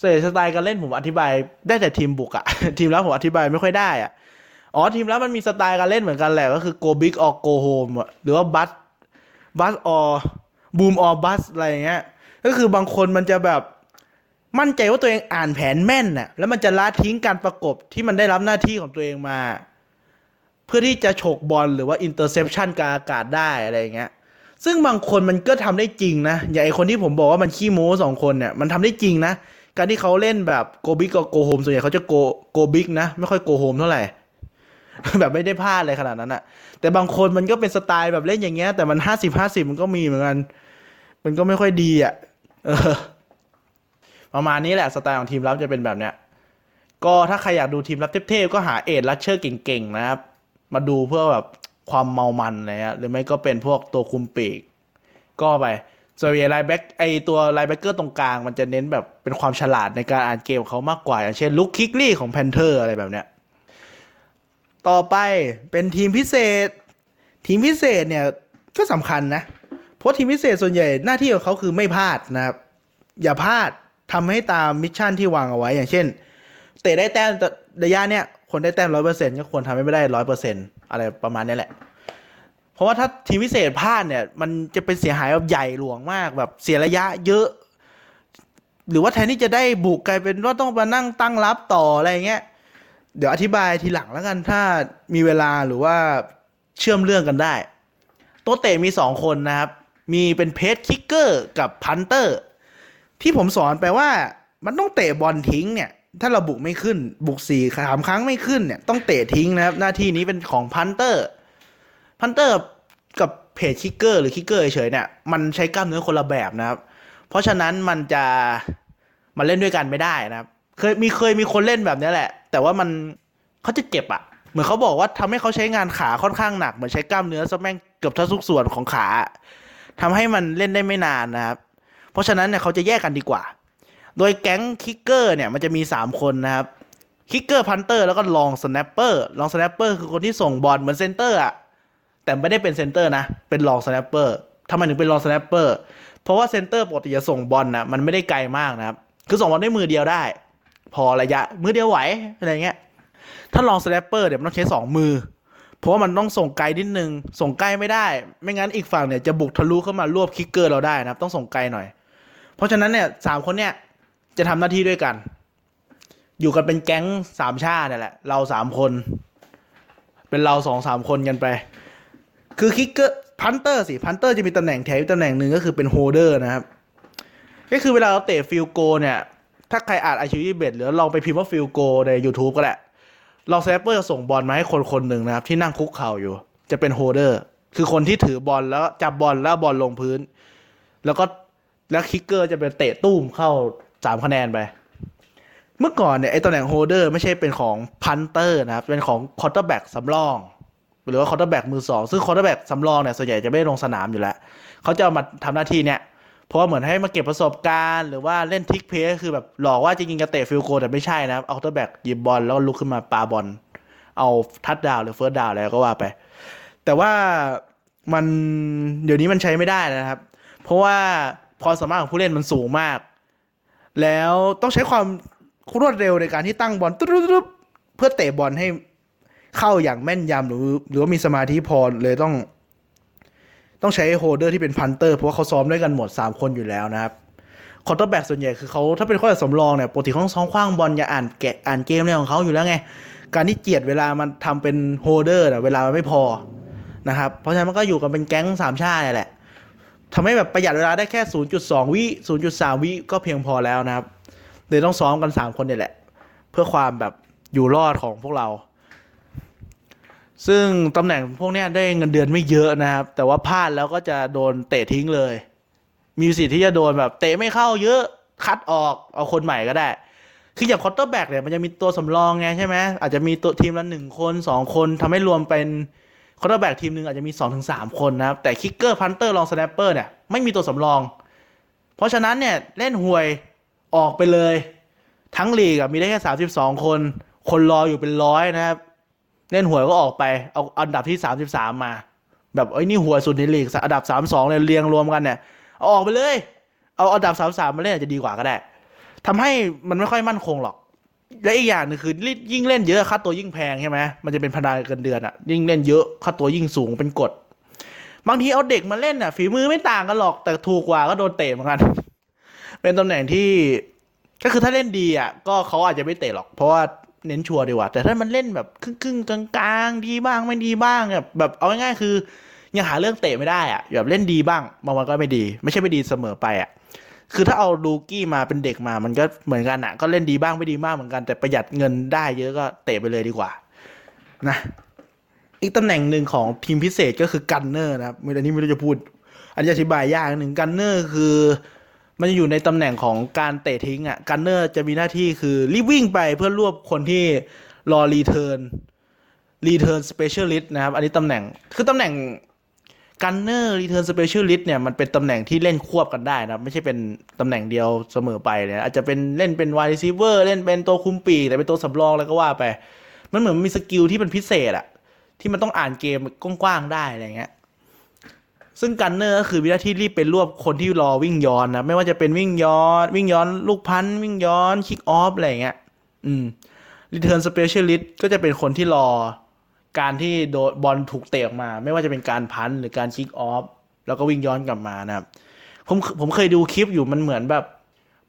A: ส่วนสไตล์การเล่นผมอธิบายได้แต่ทีมบุกอะทีมรับผมอธิบายไม่ค่อยได้อะอ๋อทีมรับมันมีสไตล์การเล่นเหมือนกันแหละก็คือ go big or go home อะหรือว่า bus bust or boom or bust อะไรอย่างเงี้ยก็คือบางคนมันจะแบบมั่นใจว่าตัวเองอ่านแผนแม่นน่ะแล้วมันจะละทิ้งการประกบที่มันได้รับหน้าที่ของตัวเองมา เพื่อที่จะฉกบอลหรือว่า interception กลางอากาศได้อะไรอย่างเงี้ยซึ่งบางคนมันก็ทำได้จริงนะอย่างไอคนที่ผมบอกว่ามันขี้โม้สองคนเนี่ยมันทำได้จริงนะ การที่เขาเล่นแบบ go big กับ go home ส่วนใหญ่เขาจะ go go big นะ ไม่ค่อย go home เท่าไหร่ แบบไม่ได้พลาดเลยขนาดนั้นอะแต่บางคนมันก็เป็นสไตล์แบบเล่นอย่างเงี้ย แต่มันห้าสิบห้าสิบมันก็มีเหมือนกัน มันก็ไม่ค่อยดีอะออประมาณนี้แหละสไตล์ของทีมรับจะเป็นแบบเนี้ยก็ถ้าใครอยากดูทีมรับเทพๆก็หา edge rusher เก่งๆนะครับ มาดูเพื่อแบบความเมามันอะไรเงี้ยหรือไม่ก็เป็นพวกตัวคุมปีก ก็ไปส่วนใหญ่ line back ไอตัว linebacker ตรงกลาง มันจะเน้นแบบเป็นความฉลาดในการอ่านเกมเขามากกว่า อย่างเช่น Luke Kuechly ของ Panther อะไรแบบเนี้ยต่อไปเป็นทีมพิเศษ ทีมพิเศษเนี่ยก็สำคัญนะ เพราะทีมพิเศษส่วนใหญ่หน้าที่ของเขาคือไม่พลาดนะครับ อย่าพลาดทำให้ตาม mission ที่วางเอาไว้อย่างเช่น เตะได้แต้มแต่ระยะเนี้ย คนได้แต้มร้อยเปอร์เซ็นต์ก็ควรทำให้ไม่ได้ร้อยเปอร์เซ็นต์อะไรประมาณนี้แหละ เพราะว่าถ้าทีมพิเศษพลาดเนี่ย มันจะเป็นเสียหายแบบใหญ่หลวงมากแบบเสียระยะเยอะ หรือว่าแทนที่จะได้บุกกลายเป็นว่าต้องมานั่งตั้งรับต่ออะไรเงี้ยเดี๋ยวอธิบายทีหลังแล้วกันถ้ามีเวลาหรือว่าเชื่อมเรื่องกันได้ ตัวเตะมีสองคนนะครับ มีเป็น place kicker กับ punter ที่ผมสอนไปว่ามันต้องเตะบอลทิ้งเนี่ย ถ้าเราบุกไม่ขึ้น บุกสี่สามครั้งไม่ขึ้นเนี่ยต้องเตะทิ้งนะครับ หน้าที่นี้เป็นของ punter punter กับ place kicker หรือ kicker เฉยเนี่ยมันใช้กล้ามเนื้อคนละแบบนะครับ เพราะฉะนั้นมันจะมันเล่นด้วยกันไม่ได้นะครับ เคยมีเคยมีคนเล่นแบบนี้แหละ แต่ว่ามันเขาจะเจ็บอะเหมือนเขาบอกว่าทำให้เขาใช้งานขาค่อนข้างหนักเหมือนใช้กล้ามเนื้อซะแม่งเกือบทั้งทุกส่วนของขาทำให้มันเล่นได้ไม่นานนะครับ เพราะฉะนั้นเนี่ยเขาจะแยกกันดีกว่า โดยแก๊ง kicker เนี่ยมันจะมี 3 คนนะครับ kicker punter แล้วก็ long snapper long snapper คือคนที่ส่งบอลเหมือน center อะแต่ไม่ได้เป็น center นะ เป็น long snapperทำไมถึงเป็น long snapper เพราะว่า center ปกติจะส่งบอลนะมันไม่ได้ไกลมากนะครับ คือส่งบอลด้วยมือเดียวได้ พอระยะมือเดียวไหวอะไรเงี้ยถ้า long snapper เดี๋ยวมันต้องใช้สองมือ เพราะว่ามันต้องส่งไกลนิดนึง ส่งใกล้ไม่ได้ ไม่งั้นอีกฝั่งเนี่ยจะบุกทะลุเข้ามารวบ kicker เราได้นะครับ ต้องส่งไกลหน่อย เพราะฉะนั้นเนี่ยสามคนเนี่ย จะทำหน้าที่ด้วยกัน อยู่กันเป็นแก๊งสามช่าเนี่ยแหละ เราสามคน เป็นเราสองสามคนกันไป คือ kicker punter สิ punter จะมีตำแหน่งแถวตำแหน่งหนึ่งก็คือเป็น holder นะครับ ก็คือเวลาเราเตะ field goal เนี่ย ถ้าใครอ่านไอชิวิเบตหรือลองไปพิมพ์ว่า field goal ใน YouTube ก็แหละ long snapper จะส่งบอลมาให้คนคนหนึ่งนะครับ ที่นั่งคุกเข่าอยู่ จะเป็น holder คือคนที่ถือบอลแล้วจับบอลแล้วบอลลงพื้น แล้วก็แล้ว kicker จะเป็นเตะตุ้บเข้า สามคะแนนไป เมื่อก่อนเนี่ยไอตำแหน่ง holder ไม่ใช่เป็นของ punter นะครับ เป็นของ quarterback สำรอง หรือว่า quarterback มือสองซึ่ง quarterback สำรองเนี่ยส่วนใหญ่จะไม่ลงสนามอยู่แล้วเขาจะเอามาทำหน้าที่เนี่ยเพราะว่าเหมือนให้มาเก็บประสบการณ์ หรือว่าเล่น trick play คือแบบหลอกว่าจริงๆจะเตะ field goal แต่ไม่ใช่นะครับเอา quarterback หยิบบอลแล้วลุกขึ้นมาปาบอลเอา touchdown หรือ first down อะไรก็ว่าไป แต่ว่ามันเดี๋ยวนี้มันใช้ไม่ได้นะครับ เพราะว่าความสามารถของผู้เล่นมันสูงมาก แล้วต้องใช้ความรวดเร็วในการที่ตั้งบอลตุ๊บๆเพื่อเตะบอลให้เข้าอย่างแม่นยำหรือหรือว่ามีสมาธิพอเลยต้อง ต้องใช้ holder ที่เป็น punter เพราะว่าเขาซ้อมด้วยกันหมด 3 คนอยู่แล้วนะครับ quarterback ส่วนใหญ่คือเขาถ้าเป็นข้อสำรองเนี่ยปกติเขาต้องซ้อมขว้างบอลอย่าอ่านแกะอ่านเกมอะไรของเขาอยู่แล้วไง การที่เจียดเวลามันทำเป็น holder เวลามันไม่พอนะครับเพราะฉะนั้นมันก็อยู่กันเป็นแก๊งสามช่าแหละ ทำให้แบบประหยัดเวลาได้แค่ 0.2 วิ 0.3 วิก็เพียงพอแล้วนะครับเลยต้องซ้อมกัน 3 คนเนี่ยแหละ เพื่อความแบบอยู่รอดของพวกเรา ซึ่งตำแหน่งพวกนี้ได้เงินเดือนไม่เยอะนะครับ แต่ว่าพลาดแล้วก็จะโดนเตะทิ้งเลย มีสิทธิ์ที่จะโดนแบบเตะไม่เข้าเยอะคัดออกเอาคนใหม่ก็ได้คืออย่าง quarterback เนี่ยมันจะมีตัวสำรองไงใช่ไหมอาจจะมีตัวทีมละหนึ่งคนสองคนทำให้รวมเป็น quarterback ทีมหนึ่งอาจจะมีสองถึงสามคนนะครับ แต่ kicker punter long snapper เนี่ยไม่มีตัวสำรอง เพราะฉะนั้นเนี่ยเล่นห่วยออกไปเลย ทั้งลีกมีได้แค่สามสิบสองคน คนรออยู่เป็นร้อยนะครับ เล่นห่วยก็ออกไปเอาอันดับที่สามสิบสามมา แบบไอ้นี่ห่วยสุดในลีกอันดับสามสองเนี่ยเรียงรวมกันเนี่ยเอาออกไปเลย เอาอันดับสามสามมาเล่นอาจจะดีกว่าก็ได้ทำให้มันไม่ค่อยมั่นคงหรอก และอีกอย่างหนึงคือยิ่งเล่นเยอะค่าตัวยิ่งแพงใช่ไหมมันจะเป็นพนันเกินเดือนอะยิ่งเล่นเยอะค่าตัวยิ่งสูงเป็นกฎบางทีเอาเด็กมาเล่นอะฝีมือไม่ต่างกันหรอกแต่ถูกกว่าก็โดนเตะเหมือนกัน เป็นตำแหน่งที่ก็คือถ้าเล่นดีอะก็เขาอาจจะไม่เตะหรอกเพราะว่าเน้นชัวร์ดีกว่า แต่ถ้ามันเล่นแบบครึ่งๆกลางๆดีบ้างไม่ดีบ้างแบบแบบเอาง่ายๆคือ ยังหาเรื่องเตะไม่ได้อะแบบเล่นดีบ้างบางวันก็ไม่ดี ไม่ใช่ไม่ดีเสมอไปอะ คือถ้าเอา rookie มาเป็นเด็กมามันก็เหมือนกันอะก็เล่นดีบ้างไม่ดีบ้างเหมือนกันแต่ประหยัดเงินได้เยอะก็เตะไปเลยดีกว่า นะอีกตำแหน่งหนึ่งของทีมพิเศษก็คือ gunner นะครับอันนี้ไม่รู้จะพูด อันนี้อธิบายยากหนึ่ง gunner คือ มันจะอยู่ในตำแหน่งของการเตะทิ้งอะ gunner จะมีหน้าที่คือรีบวิ่งไปเพื่อรวบคนที่รอ return return specialist นะครับ อันนี้ตำแหน่งคือตำแหน่ง gunner return specialist เนี่ยมันเป็นตำแหน่งที่เล่นควบกันได้นะไม่ใช่เป็นตำแหน่งเดียวเสมอไปเนี่ยอาจจะเป็นเล่นเป็น wide receiver เล่นเป็นตัวคุมปีกแต่เป็นตัวสำรองแล้วก็ว่าไป มันเหมือนมี skill ที่เป็นพิเศษอะที่มันต้องอ่านเกมกว้างๆได้อะไรเงี้ยซึ่ง gunner ก็คือวิธีที่รีบไปรวบคนที่รอวิ่งย้อนนะไม่ว่าจะเป็นวิ่งย้อน วิ่งย้อน ลูก punt วิ่งย้อน kickoff อะไรเงี้ยอืม return specialist ก็จะเป็นคนที่รอ การที่โดนบอลถูกเตะออกมา ไม่ว่าจะเป็นการพันหรือการคิกออฟแล้วก็วิ่งย้อนกลับมานะครับ ผมผมเคยดูคลิปอยู่มันเหมือนแบบ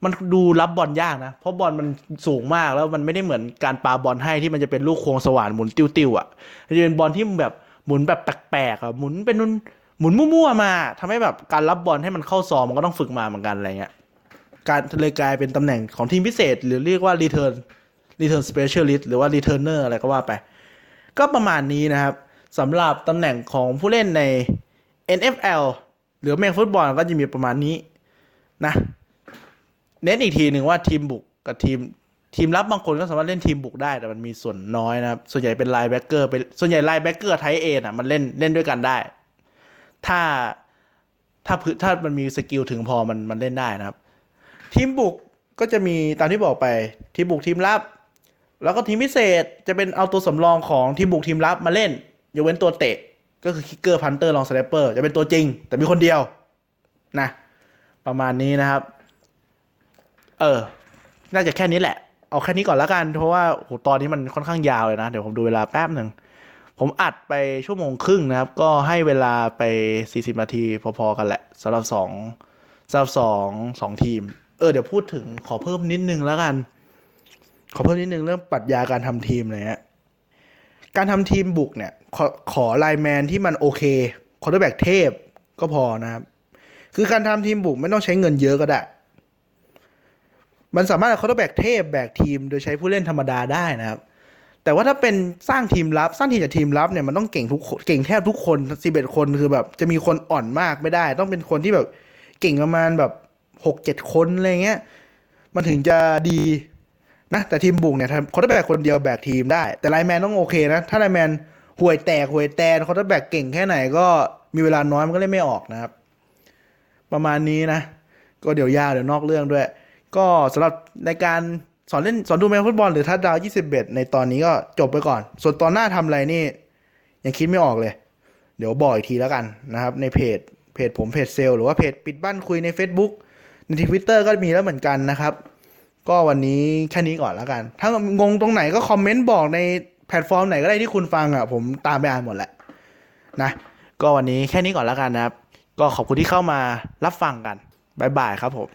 A: มันดูรับบอลยากนะ เพราะบอลมันสูงมากแล้วมันไม่ได้เหมือนการปาบอลให้ที่มันจะเป็นลูกโค้งสว่านหมุนติ้วๆอะมันจะเป็นบอลที่แบบหมุนแบบแปลกๆอะหมุนเป็นนุ่นหมุนมั่วๆมาทำให้แบบการรับบอลให้มันเข้าซองมันก็ต้องฝึกมาเหมือนกันอะไรเงี้ยการเลยกลายเป็นตำแหน่งของทีมพิเศษ หรือเรียกว่า return return specialist หรือว่า returner อะไรก็ว่าไป ก็ประมาณนี้นะครับสำหรับตำแหน่งของผู้เล่นใน NFL หรืออเมริกันฟุตบอลก็จะมีประมาณนี้นะ เน้นอีกทีหนึ่งว่าทีมบุกกับทีมทีมรับบางคนก็สามารถเล่นทีมบุกได้แต่มันมีส่วนน้อยนะครับ ส่วนใหญ่เป็น linebacker เป็นส่วนใหญ่ linebacker tight end อะมันเล่นเล่นด้วยกันได้ ถ้าถ้าพื้นถ้ามันมี skill ถึงพอมันมันเล่นได้นะครับ ทีมบุกก็จะมีตามที่บอกไป ทีมบุกทีมรับ แล้วก็ทีมพิเศษจะเป็นเอาตัวสำรองของทีมบุกทีมรับมาเล่นยกเว้นตัวเตะ ก็คือ kicker punter long snapper จะเป็นตัวจริง แต่มีคนเดียวนะประมาณนี้นะครับ เออ น่าจะแค่นี้แหละ เอาแค่นี้ก่อนแล้วกัน เพราะว่าโหตอนนี้มันค่อนข้างยาวเลยนะ เดี๋ยวผมดูเวลาแป๊บหนึ่ง ผมอัดไปชั่วโมงครึ่งนะครับ ก็ให้เวลาไป 40 นาทีพอๆกันแหละสำหรับสองสำหรับสองสองทีม เออ เดี๋ยวพูดถึงขอเพิ่มนิดนึงแล้วกัน ขอเพิ่มนิดนึงเรื่องปรัชญาการทำทีมอะไรเงี้ยการทำทีมบุกเนี่ย ขอขอ lineman ที่มันโอเค quarterback เทพก็พอนะครับ คือการทำทีมบุกไม่ต้องใช้เงินเยอะก็ได้ มันสามารถ quarterback เทพแบกทีมโดยใช้ผู้เล่นธรรมดาได้นะครับ แต่ว่าถ้าเป็นสร้างทีมลับ สร้างทีมจากทีมลับเนี่ยมันต้องเก่งทุกเก่งแทบทุกคนสิบเอ็ดคนคือแบบ จะมีคนอ่อนมากไม่ได้ ต้องเป็นคนที่แบบเก่งประมาณแบบหกเจ็ดคนอะไรเงี้ย มันถึงจะดี นะแต่ทีมบุกเนี่ยเขาได้แบกคนเดียวแบกทีมได้ แต่ไลน์แมนต้องโอเคนะ ถ้าไลน์แมนห่วยแตกห่วยแตนเขาได้แบกเก่งแค่ไหนก็มีเวลาน้อยมันก็เล่นไม่ออกนะครับ ประมาณนี้นะ ก็เดี๋ยวยาวเดี๋ยวนอกเรื่องด้วย ก็สำหรับในการสอนเล่นสอนดูอเมริกันฟุตบอลหรือทัดดาว21 ในตอนนี้ก็จบไปก่อน ส่วนตอนหน้าทำอะไรนี่ ยังคิดไม่ออกเลย เดี๋ยวบอกอีกทีแล้วกันนะครับ ในเพจเพจผมเพจเซลหรือว่าเพจปิดบ้านคุยใน Facebook ในทวิตเตอร์ก็มีแล้วเหมือนกันนะครับ ก็วันนี้แค่นี้ก่อนแล้วกัน ถ้างงตรงไหนก็คอมเมนต์บอกในแพลตฟอร์มไหนก็ได้ที่คุณฟังอะ ผมตามไปอ่านหมดแหละนะ ก็วันนี้แค่นี้ก่อนแล้วกันนะครับ ก็ขอบคุณที่เข้ามารับฟังกัน บ๊ายบายครับผม